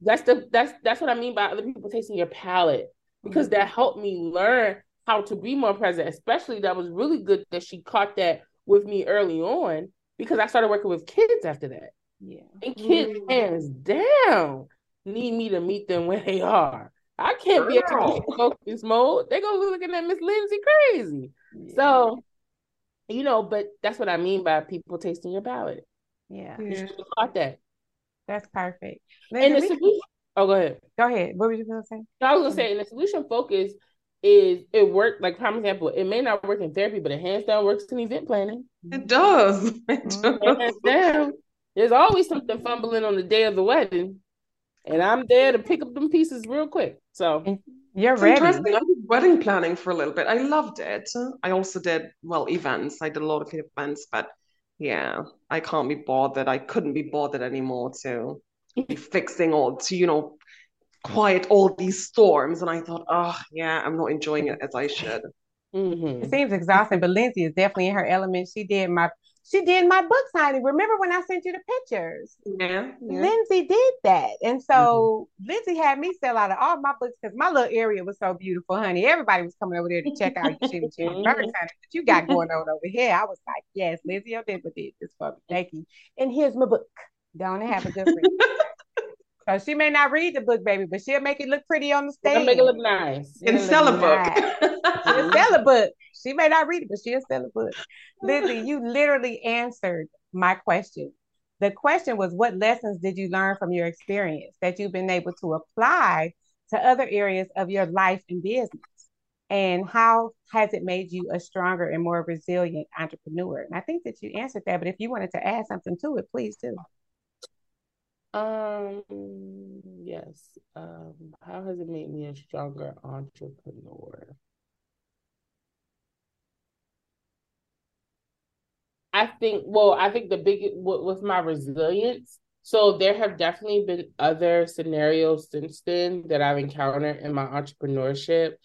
that's the that's that's what I mean by other people tasting your palate because that helped me learn how to be more present. Especially that was really good that she caught that with me early on because I started working with kids after that. Yeah, and kids mm. hands down need me to meet them where they are. I can't be a focus mode. They're gonna be looking at Miss Lindsey crazy. Yeah. So, you know, but that's what I mean by people tasting your palate. Yeah. You got that. That's perfect. and the solution. Oh, go ahead. Go ahead. What were you going to say? I was going to say, and the solution focus is it worked like prime example. It may not work in therapy, but it hands down works in event planning. It does. It mm-hmm. does. Hands down. There's always something fumbling on the day of the wedding, and I'm there to pick up them pieces real quick. So you're it's ready. Interesting. I did wedding planning for a little bit. I loved it. I also did well events. I did a lot of events, but yeah, I can't be bothered. I couldn't be bothered anymore to be fixing all to you know quiet all these storms. And I thought, oh yeah, I'm not enjoying it as I should. Mm-hmm. It seems exhausting, but Lindsey is definitely in her element. She did my she did my book signing. Remember when I sent you the pictures? Yeah. yeah. Lindsey did that. And so mm-hmm. Lindsey had me sell out of all my books because my little area was so beautiful, honey. Everybody was coming over there to check out your Jimmy Jimmy. What you got going on over here? I was like, yes, Lindsey, did did this for me. Thank you. And here's my book. Don't have a good read. So she may not read the book, baby, but she'll make it look pretty on the stage. She'll make it look nice. And sell a book. she'll sell a book. She may not read it, but she'll sell a book. Lizzie, you literally answered my question. The question was, what lessons did you learn from your experience that you've been able to apply to other areas of your life and business? And how has it made you a stronger and more resilient entrepreneur? And I think that you answered that, but if you wanted to add something to it, please do. Um, yes. Um, how has it made me a stronger entrepreneur? I think, well, I think the big with my resilience. So there have definitely been other scenarios since then that I've encountered in my entrepreneurship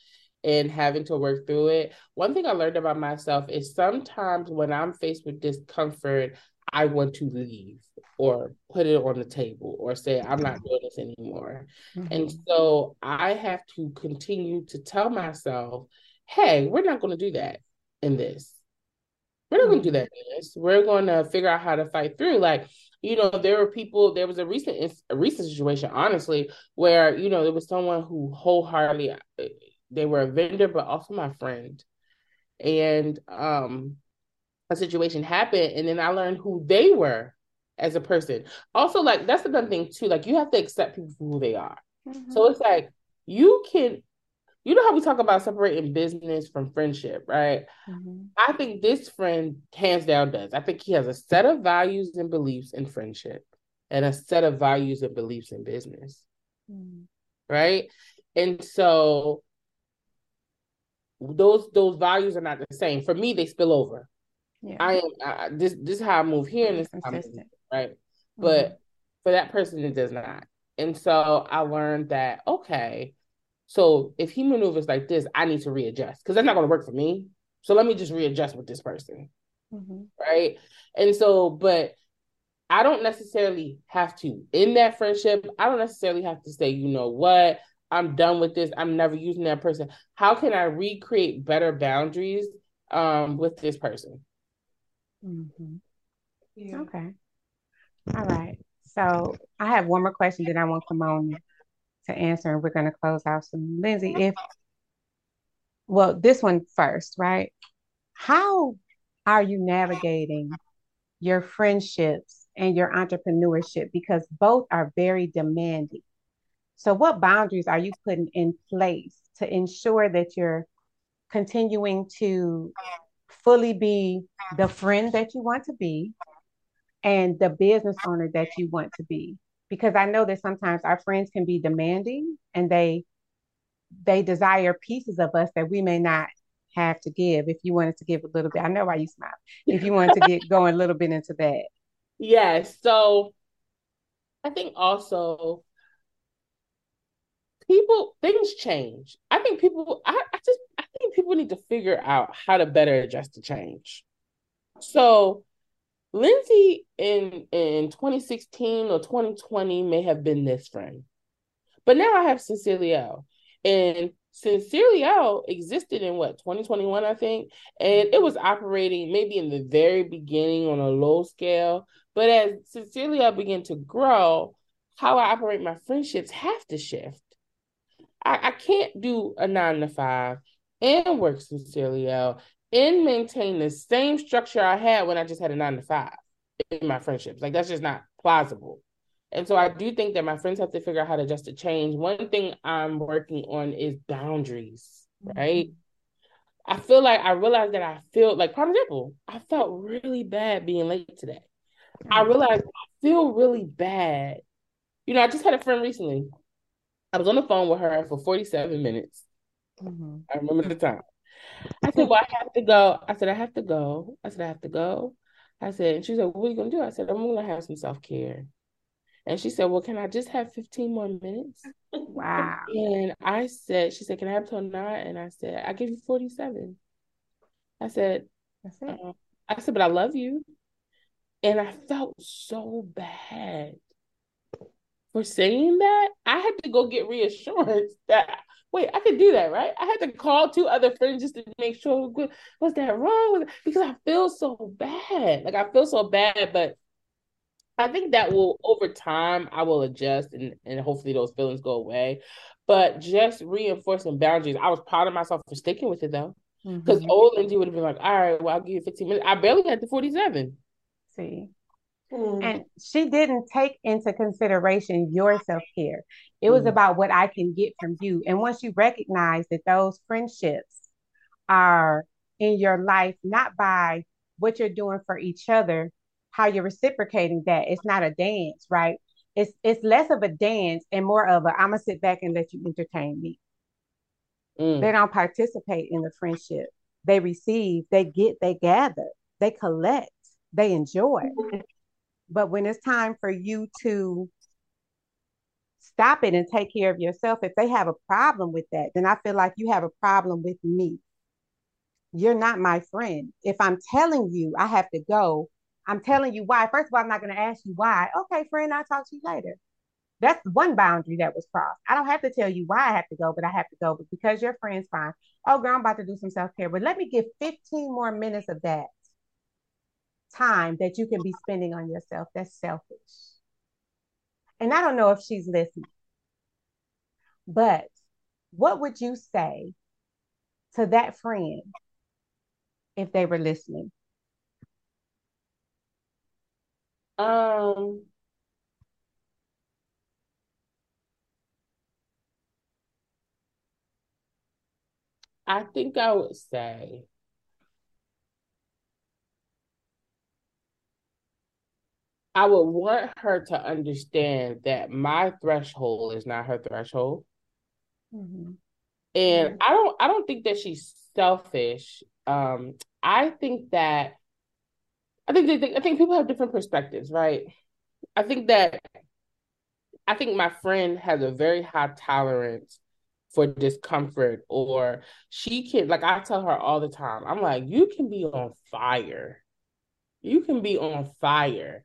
and having to work through it. One thing I learned about myself is sometimes when I'm faced with discomfort, I want to leave or put it on the table or say, I'm not doing this anymore. Mm-hmm. And so I have to continue to tell myself, hey, we're not going to do that in this. We're not going to do that in this. We're going to figure out how to fight through. Like, you know, there were people, there was a recent, a recent situation, honestly, where, you know, there was someone who wholeheartedly, uh, they were a vendor, but also my friend. And, um, a situation happened and then I learned who they were as a person. Also, like that's another thing too. Like you have to accept people for who they are. Mm-hmm. So it's like you can you know how we talk about separating business from friendship, right? Mm-hmm. I think this friend hands down does. I think he has a set of values and beliefs in friendship and a set of values and beliefs in business. Mm-hmm. Right? And so those those values are not the same. For me, they spill over. Yeah. I am I, this this is how I move here and this is how I move, right? Mm-hmm. But for that person it does not. And so I learned that okay, so if he maneuvers like this, I need to readjust because that's not going to work for me. So let me just readjust with this person, mm-hmm. right? And so, but I don't necessarily have to in that friendship. I don't necessarily have to say, you know what, I'm done with this. I'm never using that person. How can I recreate better boundaries um, with this person? Mm-hmm. Yeah. Okay. All right. So I have one more question that I want Kemone to answer, and we're going to close out soon. Lindsey, if well, this one first, right? How are you navigating your friendships and your entrepreneurship? Because both are very demanding. So, what boundaries are you putting in place to ensure that you're continuing to fully be the friend that you want to be and the business owner that you want to be. Because i know that sometimes our friends can be demanding and they they desire pieces of us that we may not have to give. If you wanted to give a little bit i know why you smile. If you wanted to get going a little bit into that. Yes. So i think also people things change. I think people i, I just think people need to figure out how to better adjust to change. So Lindsey in in 2016 or 2020 may have been this friend. But now I have Cecilia. And Sincerely Cecilia existed in what 2021, I think, and it was operating maybe in the very beginning on a low scale. But as Cecilia began to grow, how I operate my friendships have to shift. I, I can't do a nine to five and work sincerely out and maintain the same structure I had when I just had a nine to five. in my friendships. Like that's just not plausible. And so I do think that my friends have to figure out how to adjust to change. One thing I'm working on is boundaries, right? Mm-hmm. I feel like I realized that I feel like, for example, I felt really bad being late today. Mm-hmm. I realized I feel really bad. You know, I just had a friend recently. I was on the phone with her for 47 minutes. Mm-hmm. I remember the time. I said, Well, I have to go. I said, I have to go. I said, I have to go. I said, and she said, What are you gonna do? I said, I'm gonna have some self-care. And she said, Well, can I just have 15 more minutes? Wow. And I said, She said, Can I have till nine? And I said, I give you 47. I said. Uh, I said, But I love you. And I felt so bad for saying that. I had to go get reassurance that wait, I could do that, right? I had to call two other friends just to make sure was that wrong because I feel so bad. Like I feel so bad, but I think that will over time I will adjust and, and hopefully those feelings go away. But just reinforcing boundaries, I was proud of myself for sticking with it though. Because mm-hmm. old Lindsey would have been like, all right, well, I'll give you 15 minutes. I barely got to 47. See. Mm. And she didn't take into consideration your self care. It was mm. about what I can get from you. And once you recognize that those friendships are in your life, not by what you're doing for each other, how you're reciprocating that. It's not a dance, right? It's it's less of a dance and more of a I'm gonna sit back and let you entertain me. Mm. They don't participate in the friendship. They receive, they get, they gather, they collect, they enjoy. But when it's time for you to stop it and take care of yourself, if they have a problem with that, then I feel like you have a problem with me. You're not my friend. If I'm telling you I have to go, I'm telling you why. First of all, I'm not going to ask you why. Okay, friend, I'll talk to you later. That's one boundary that was crossed. I don't have to tell you why I have to go, but I have to go. But because your friend's fine. Oh, girl, I'm about to do some self care, but let me give 15 more minutes of that time that you can be spending on yourself. That's selfish. And I don't know if she's listening, but what would you say to that friend if they were listening? Um, I think I would say I would want her to understand that my threshold is not her threshold. Mm-hmm. And mm-hmm. I don't I don't think that she's selfish. Um, I think that I think they, think, I think people have different perspectives, right? I think that I think my friend has a very high tolerance for discomfort or she can like I tell her all the time. I'm like, you can be on fire. You can be on fire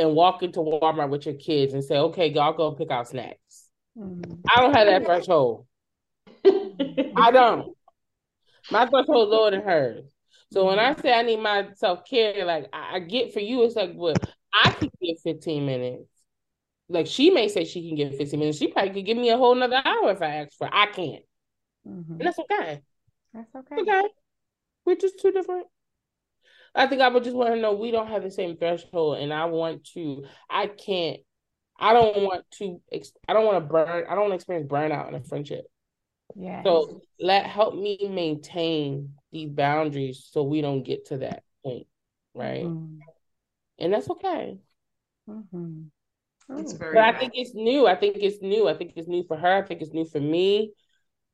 and walk into Walmart with your kids and say, okay, y'all go pick out snacks. Mm-hmm. I don't have that threshold. I don't. My threshold is lower than hers. So when I say I need my self care, like I, I, get for you, it's like, well, I can get 15 minutes. Like she may say she can get 15 minutes. She probably could give me a whole nother hour if I ask for. It. I can't. Mm-hmm. And that's okay. That's okay. Okay. We're just two different I think I would just want to know we don't have the same threshold, and I want to. I can't. I don't want to. I don't want to burn. I don't want to experience burnout in a friendship. Yeah. So let help me maintain these boundaries so we don't get to that point, right? Mm-hmm. And that's okay. Mm-hmm. Oh. but I think it's new. I think it's new. I think it's new for her. I think it's new for me.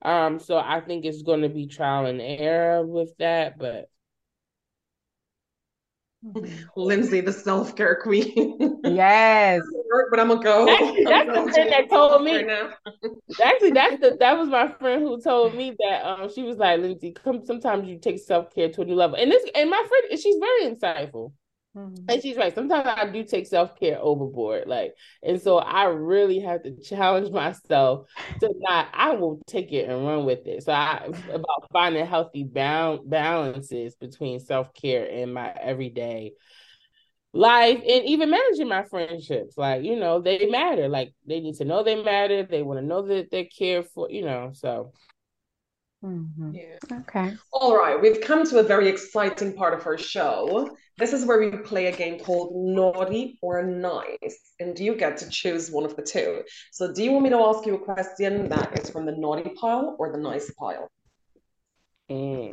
Um, so I think it's going to be trial and error with that, but Lindsey, the self care queen. yes, but I'm gonna go. Actually, that's the friend that told me. Actually, that's the that was my friend who told me that um she was like Lindsey, come sometimes you take self care to a new level, and this and my friend she's very insightful. Mm-hmm. And she's right. Sometimes I do take self care overboard, like, and so I really have to challenge myself to not. I will take it and run with it. So I about finding healthy bound balances between self care and my everyday life, and even managing my friendships. Like, you know, they matter. Like, they need to know they matter. They want to know that they're for. You know, so Mm-hmm. Yeah. Okay. All right. We've come to a very exciting part of our show. This is where we play a game called Naughty or Nice, and you get to choose one of the two. So, do you want me to ask you a question that is from the naughty pile or the nice pile? Mm.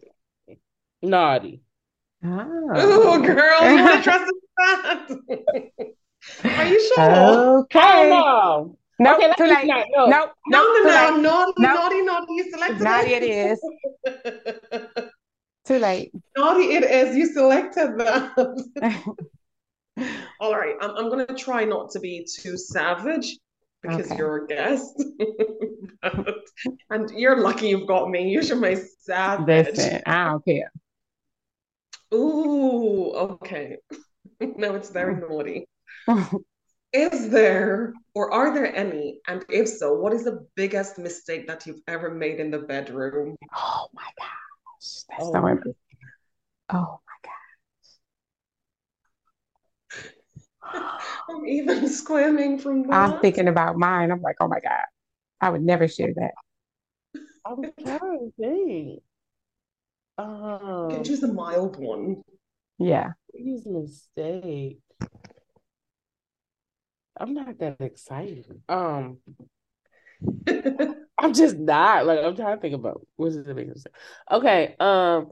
Naughty. Oh, girl, you want to trust that? Are you sure? Okay. No. No, okay, too late. No, no, no, no, no, no, naughty, naughty, naughty. You selected that. naughty. It is. too late. Naughty. It is. You selected that. All right. I'm. I'm gonna try not to be too savage because okay. you're a guest. and you're lucky you've got me. You're my savage. Listen, I don't care. Ooh, okay. no, it's very naughty. Is there or are there any? And if so, what is the biggest mistake that you've ever made in the bedroom? Oh my gosh. That's oh. so interesting. Oh my gosh. I'm even squirming from that. I'm thinking about mine. I'm like, oh my God. I would never share that. I'm trying to think. Um, you can choose a mild one. Yeah. Biggest mistake. I'm not that excited. Um, I'm just not like I'm trying to think about what's the biggest mistake. Okay. Um.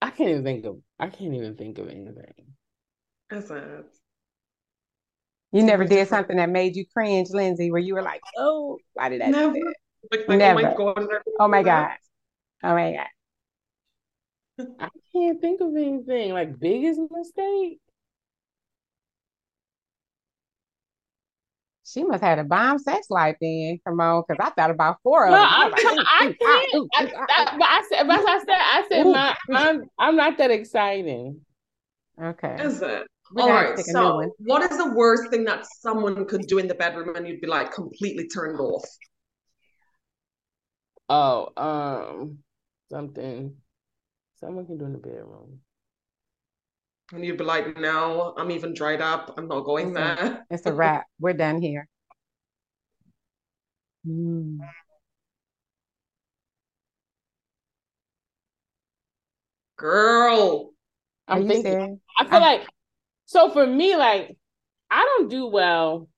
I can't even think of. I can't even think of anything. That's sad. You never did something that made you cringe, Lindsey, where you were like, "Oh, why did I never. do that?" Like, like, never. Oh my god! Oh my god! My god! I can't think of anything like biggest mistake. She must have had a bomb sex life then. Come on, because I thought about four of no, them. I, like, I, can't. I, I, but I said, but I said, I said, my, I'm, I'm not that exciting. Okay. Is it? All right. So, what is the worst thing that someone could do in the bedroom and you'd be like completely turned off? Oh, um, something someone can do in the bedroom. And you'd be like, no, I'm even dried up. I'm not going it's there. A, it's a wrap. We're done here. Mm. Girl. I'm thinking. I feel I'm, like so for me, like, I don't do well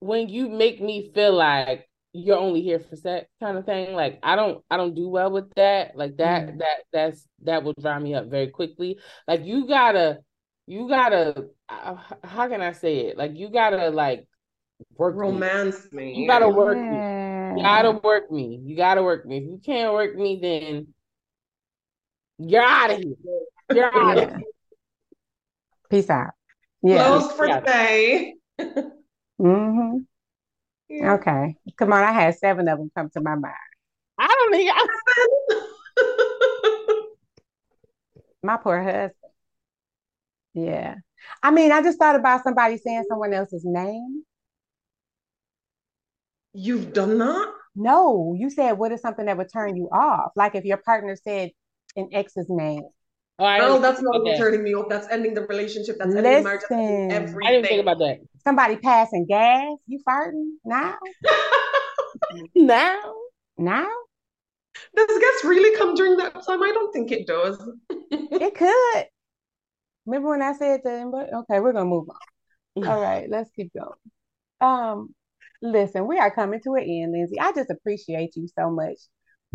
when you make me feel like you're only here for sex kind of thing. Like I don't I don't do well with that. Like that mm. that that's that will dry me up very quickly. Like you gotta you gotta uh, how can I say it? Like you gotta like work romance me. me. You gotta work yeah. me. You gotta work me. You gotta work me. If you can't work me, then you're out of here. You're out of here. Peace out. Yeah. Closed for yeah. today. mm-hmm. Yeah. Okay. Come on, I had seven of them come to my mind. I don't think I my poor husband. Yeah. I mean, I just thought about somebody saying someone else's name. You've done that? No, you said what is something that would turn you off? Like if your partner said an ex's name. Oh, Girl, that's not that. turning me off. That's ending the relationship. That's Listen, ending marriage. everything. I didn't think about that. Somebody passing gas. You farting now? now? Now? Does gas really come during that time? I don't think it does. it could. Remember when I said to him, but okay, we're gonna move on. All right, let's keep going. Um, listen, we are coming to an end, Lindsey. I just appreciate you so much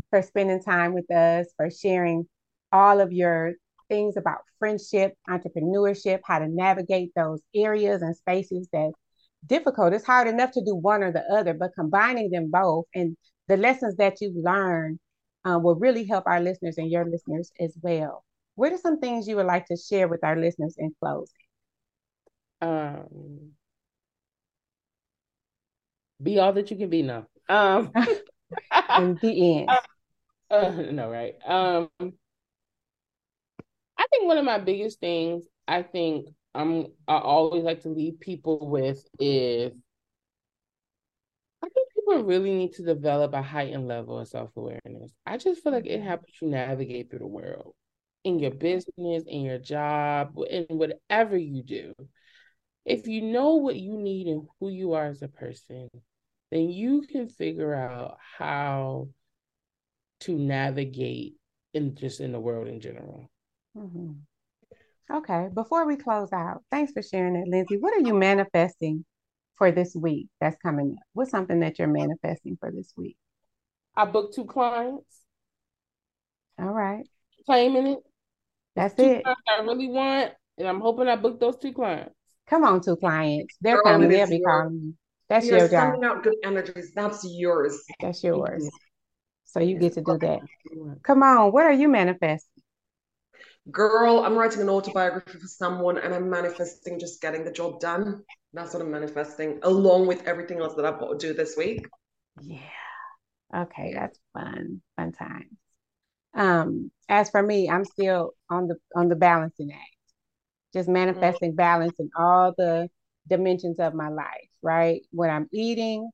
for spending time with us, for sharing all of your things about friendship, entrepreneurship, how to navigate those areas and spaces that difficult. It's hard enough to do one or the other, but combining them both and the lessons that you've learned uh, will really help our listeners and your listeners as well. What are some things you would like to share with our listeners in closing? Um, be all that you can be now. Um, in the end. Uh, uh, no, right. Um, I think one of my biggest things I think I'm I always like to leave people with is I think people really need to develop a heightened level of self awareness. I just feel like it mm-hmm. helps you navigate through the world in your business, in your job, in whatever you do. if you know what you need and who you are as a person, then you can figure out how to navigate in just in the world in general. Mm-hmm. Okay, before we close out, thanks for sharing that, Lindsey. What are you manifesting for this week that's coming up? What's something that you're manifesting for this week? I booked two clients. All right. Claiming it. That's two it. I really want, and I'm hoping I book those two clients. Come on, two clients. They're Girl, coming. They'll be your, calling you. That's You're your job. Sending out good energies. That's yours. That's yours. So you get to do that. Come on. What are you manifesting? Girl, I'm writing an autobiography for someone and I'm manifesting just getting the job done. That's what I'm manifesting, along with everything else that I've got to do this week. Yeah. Okay, that's fun. Fun times. Um, as for me, I'm still on the on the balancing act. Just manifesting mm-hmm. balance in all the dimensions of my life, right? When I'm eating,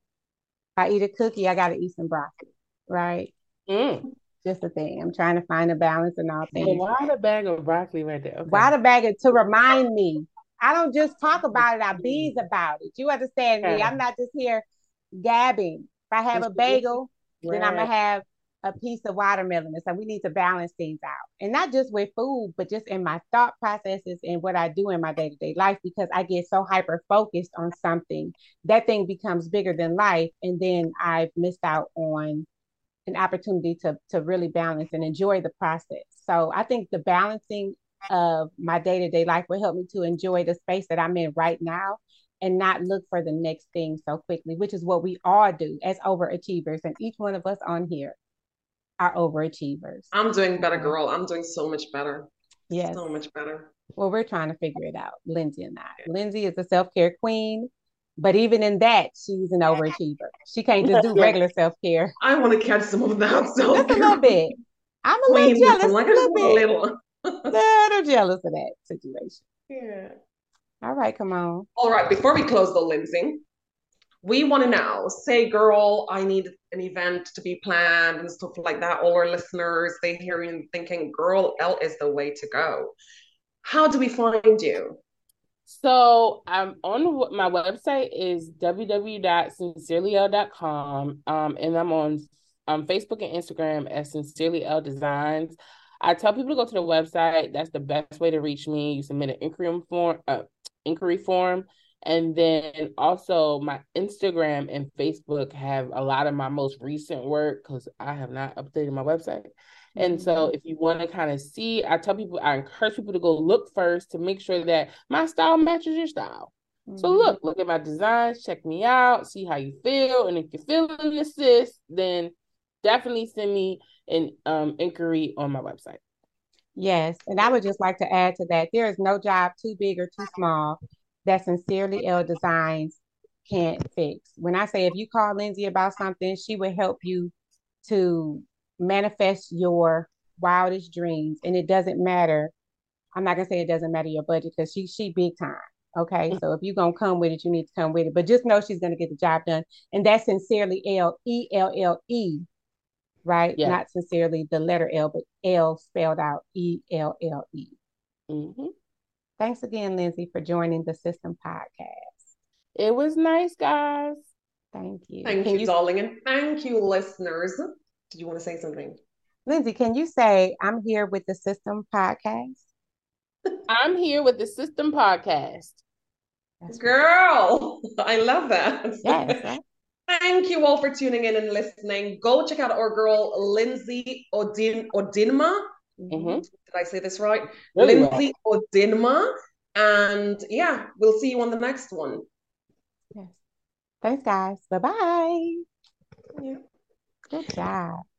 I eat a cookie, I gotta eat some broccoli, right? Mm just a thing. I'm trying to find a balance in all things. why the bag of broccoli right there? Okay. Why the bag of, to remind me? I don't just talk about it. I bees about it. You understand me? I'm not just here gabbing. If I have a bagel, right. then I'm gonna have a piece of watermelon. So we need to balance things out, and not just with food, but just in my thought processes and what I do in my day to day life. Because I get so hyper focused on something, that thing becomes bigger than life, and then I've missed out on an opportunity to to really balance and enjoy the process. So I think the balancing of my day to day life will help me to enjoy the space that I'm in right now and not look for the next thing so quickly, which is what we all do as overachievers. And each one of us on here are overachievers. I'm doing better, girl. I'm doing so much better. Yes. So much better. Well, we're trying to figure it out, Lindsey and I. Lindsey is a self care queen. But even in that, she's an overachiever. She can't just do regular self care. I want to catch some of that. So just a little bit. I'm a little jealous. Like a little bit. Little. little jealous of that situation. Yeah. All right, come on. All right. Before we close the Lindsey, we want to now say, girl, I need an event to be planned and stuff like that. All our listeners, they hear you thinking, girl, L is the way to go. How do we find you? So I'm on my website is www.sincerelyelle.com. Um, and I'm on um, Facebook and Instagram as Sincerely Elle Designs. I tell people to go to the website. That's the best way to reach me. You submit an inquiry form, uh, inquiry form, and then also my Instagram and Facebook have a lot of my most recent work because I have not updated my website. And so mm-hmm. if you want to kind of see, I tell people, I encourage people to go look first to make sure that my style matches your style. Mm-hmm. So look, look at my designs, check me out, see how you feel. And if you're feeling this, then definitely send me an um, inquiry on my website. Yes. And I would just like to add to that there is no job too big or too small that Sincerely Elle Designs can't fix. When I say if you call Lindsey about something, she will help you to manifest your wildest dreams. And it doesn't matter. I'm not gonna say it doesn't matter your budget because she she big time. Okay? Mm. so if you're gonna come with it you need to come with it. But just know she's gonna get the job done. And that's sincerely l e l l e right? Yeah. not sincerely the letter l but l spelled out e l l e. Mm-hmm. thanks again lindsey for joining the SiSTEM podcast. It was nice guys. Thank you. Thank you, you darling and thank you listeners did you want to say something? Lindsey, can you say I'm here with the SiSTEM Podcast? I'm here with the SiSTEM Podcast. Girl, I love that. Yes. Thank you all for tuning in and listening. Go check out our girl Lindsey Odin Odinma. Mm-hmm. Did I say this right? Really Lindsey well. Odinma. And yeah, we'll see you on the next one. Yes. Thanks, guys. Bye bye. Yeah. Good job.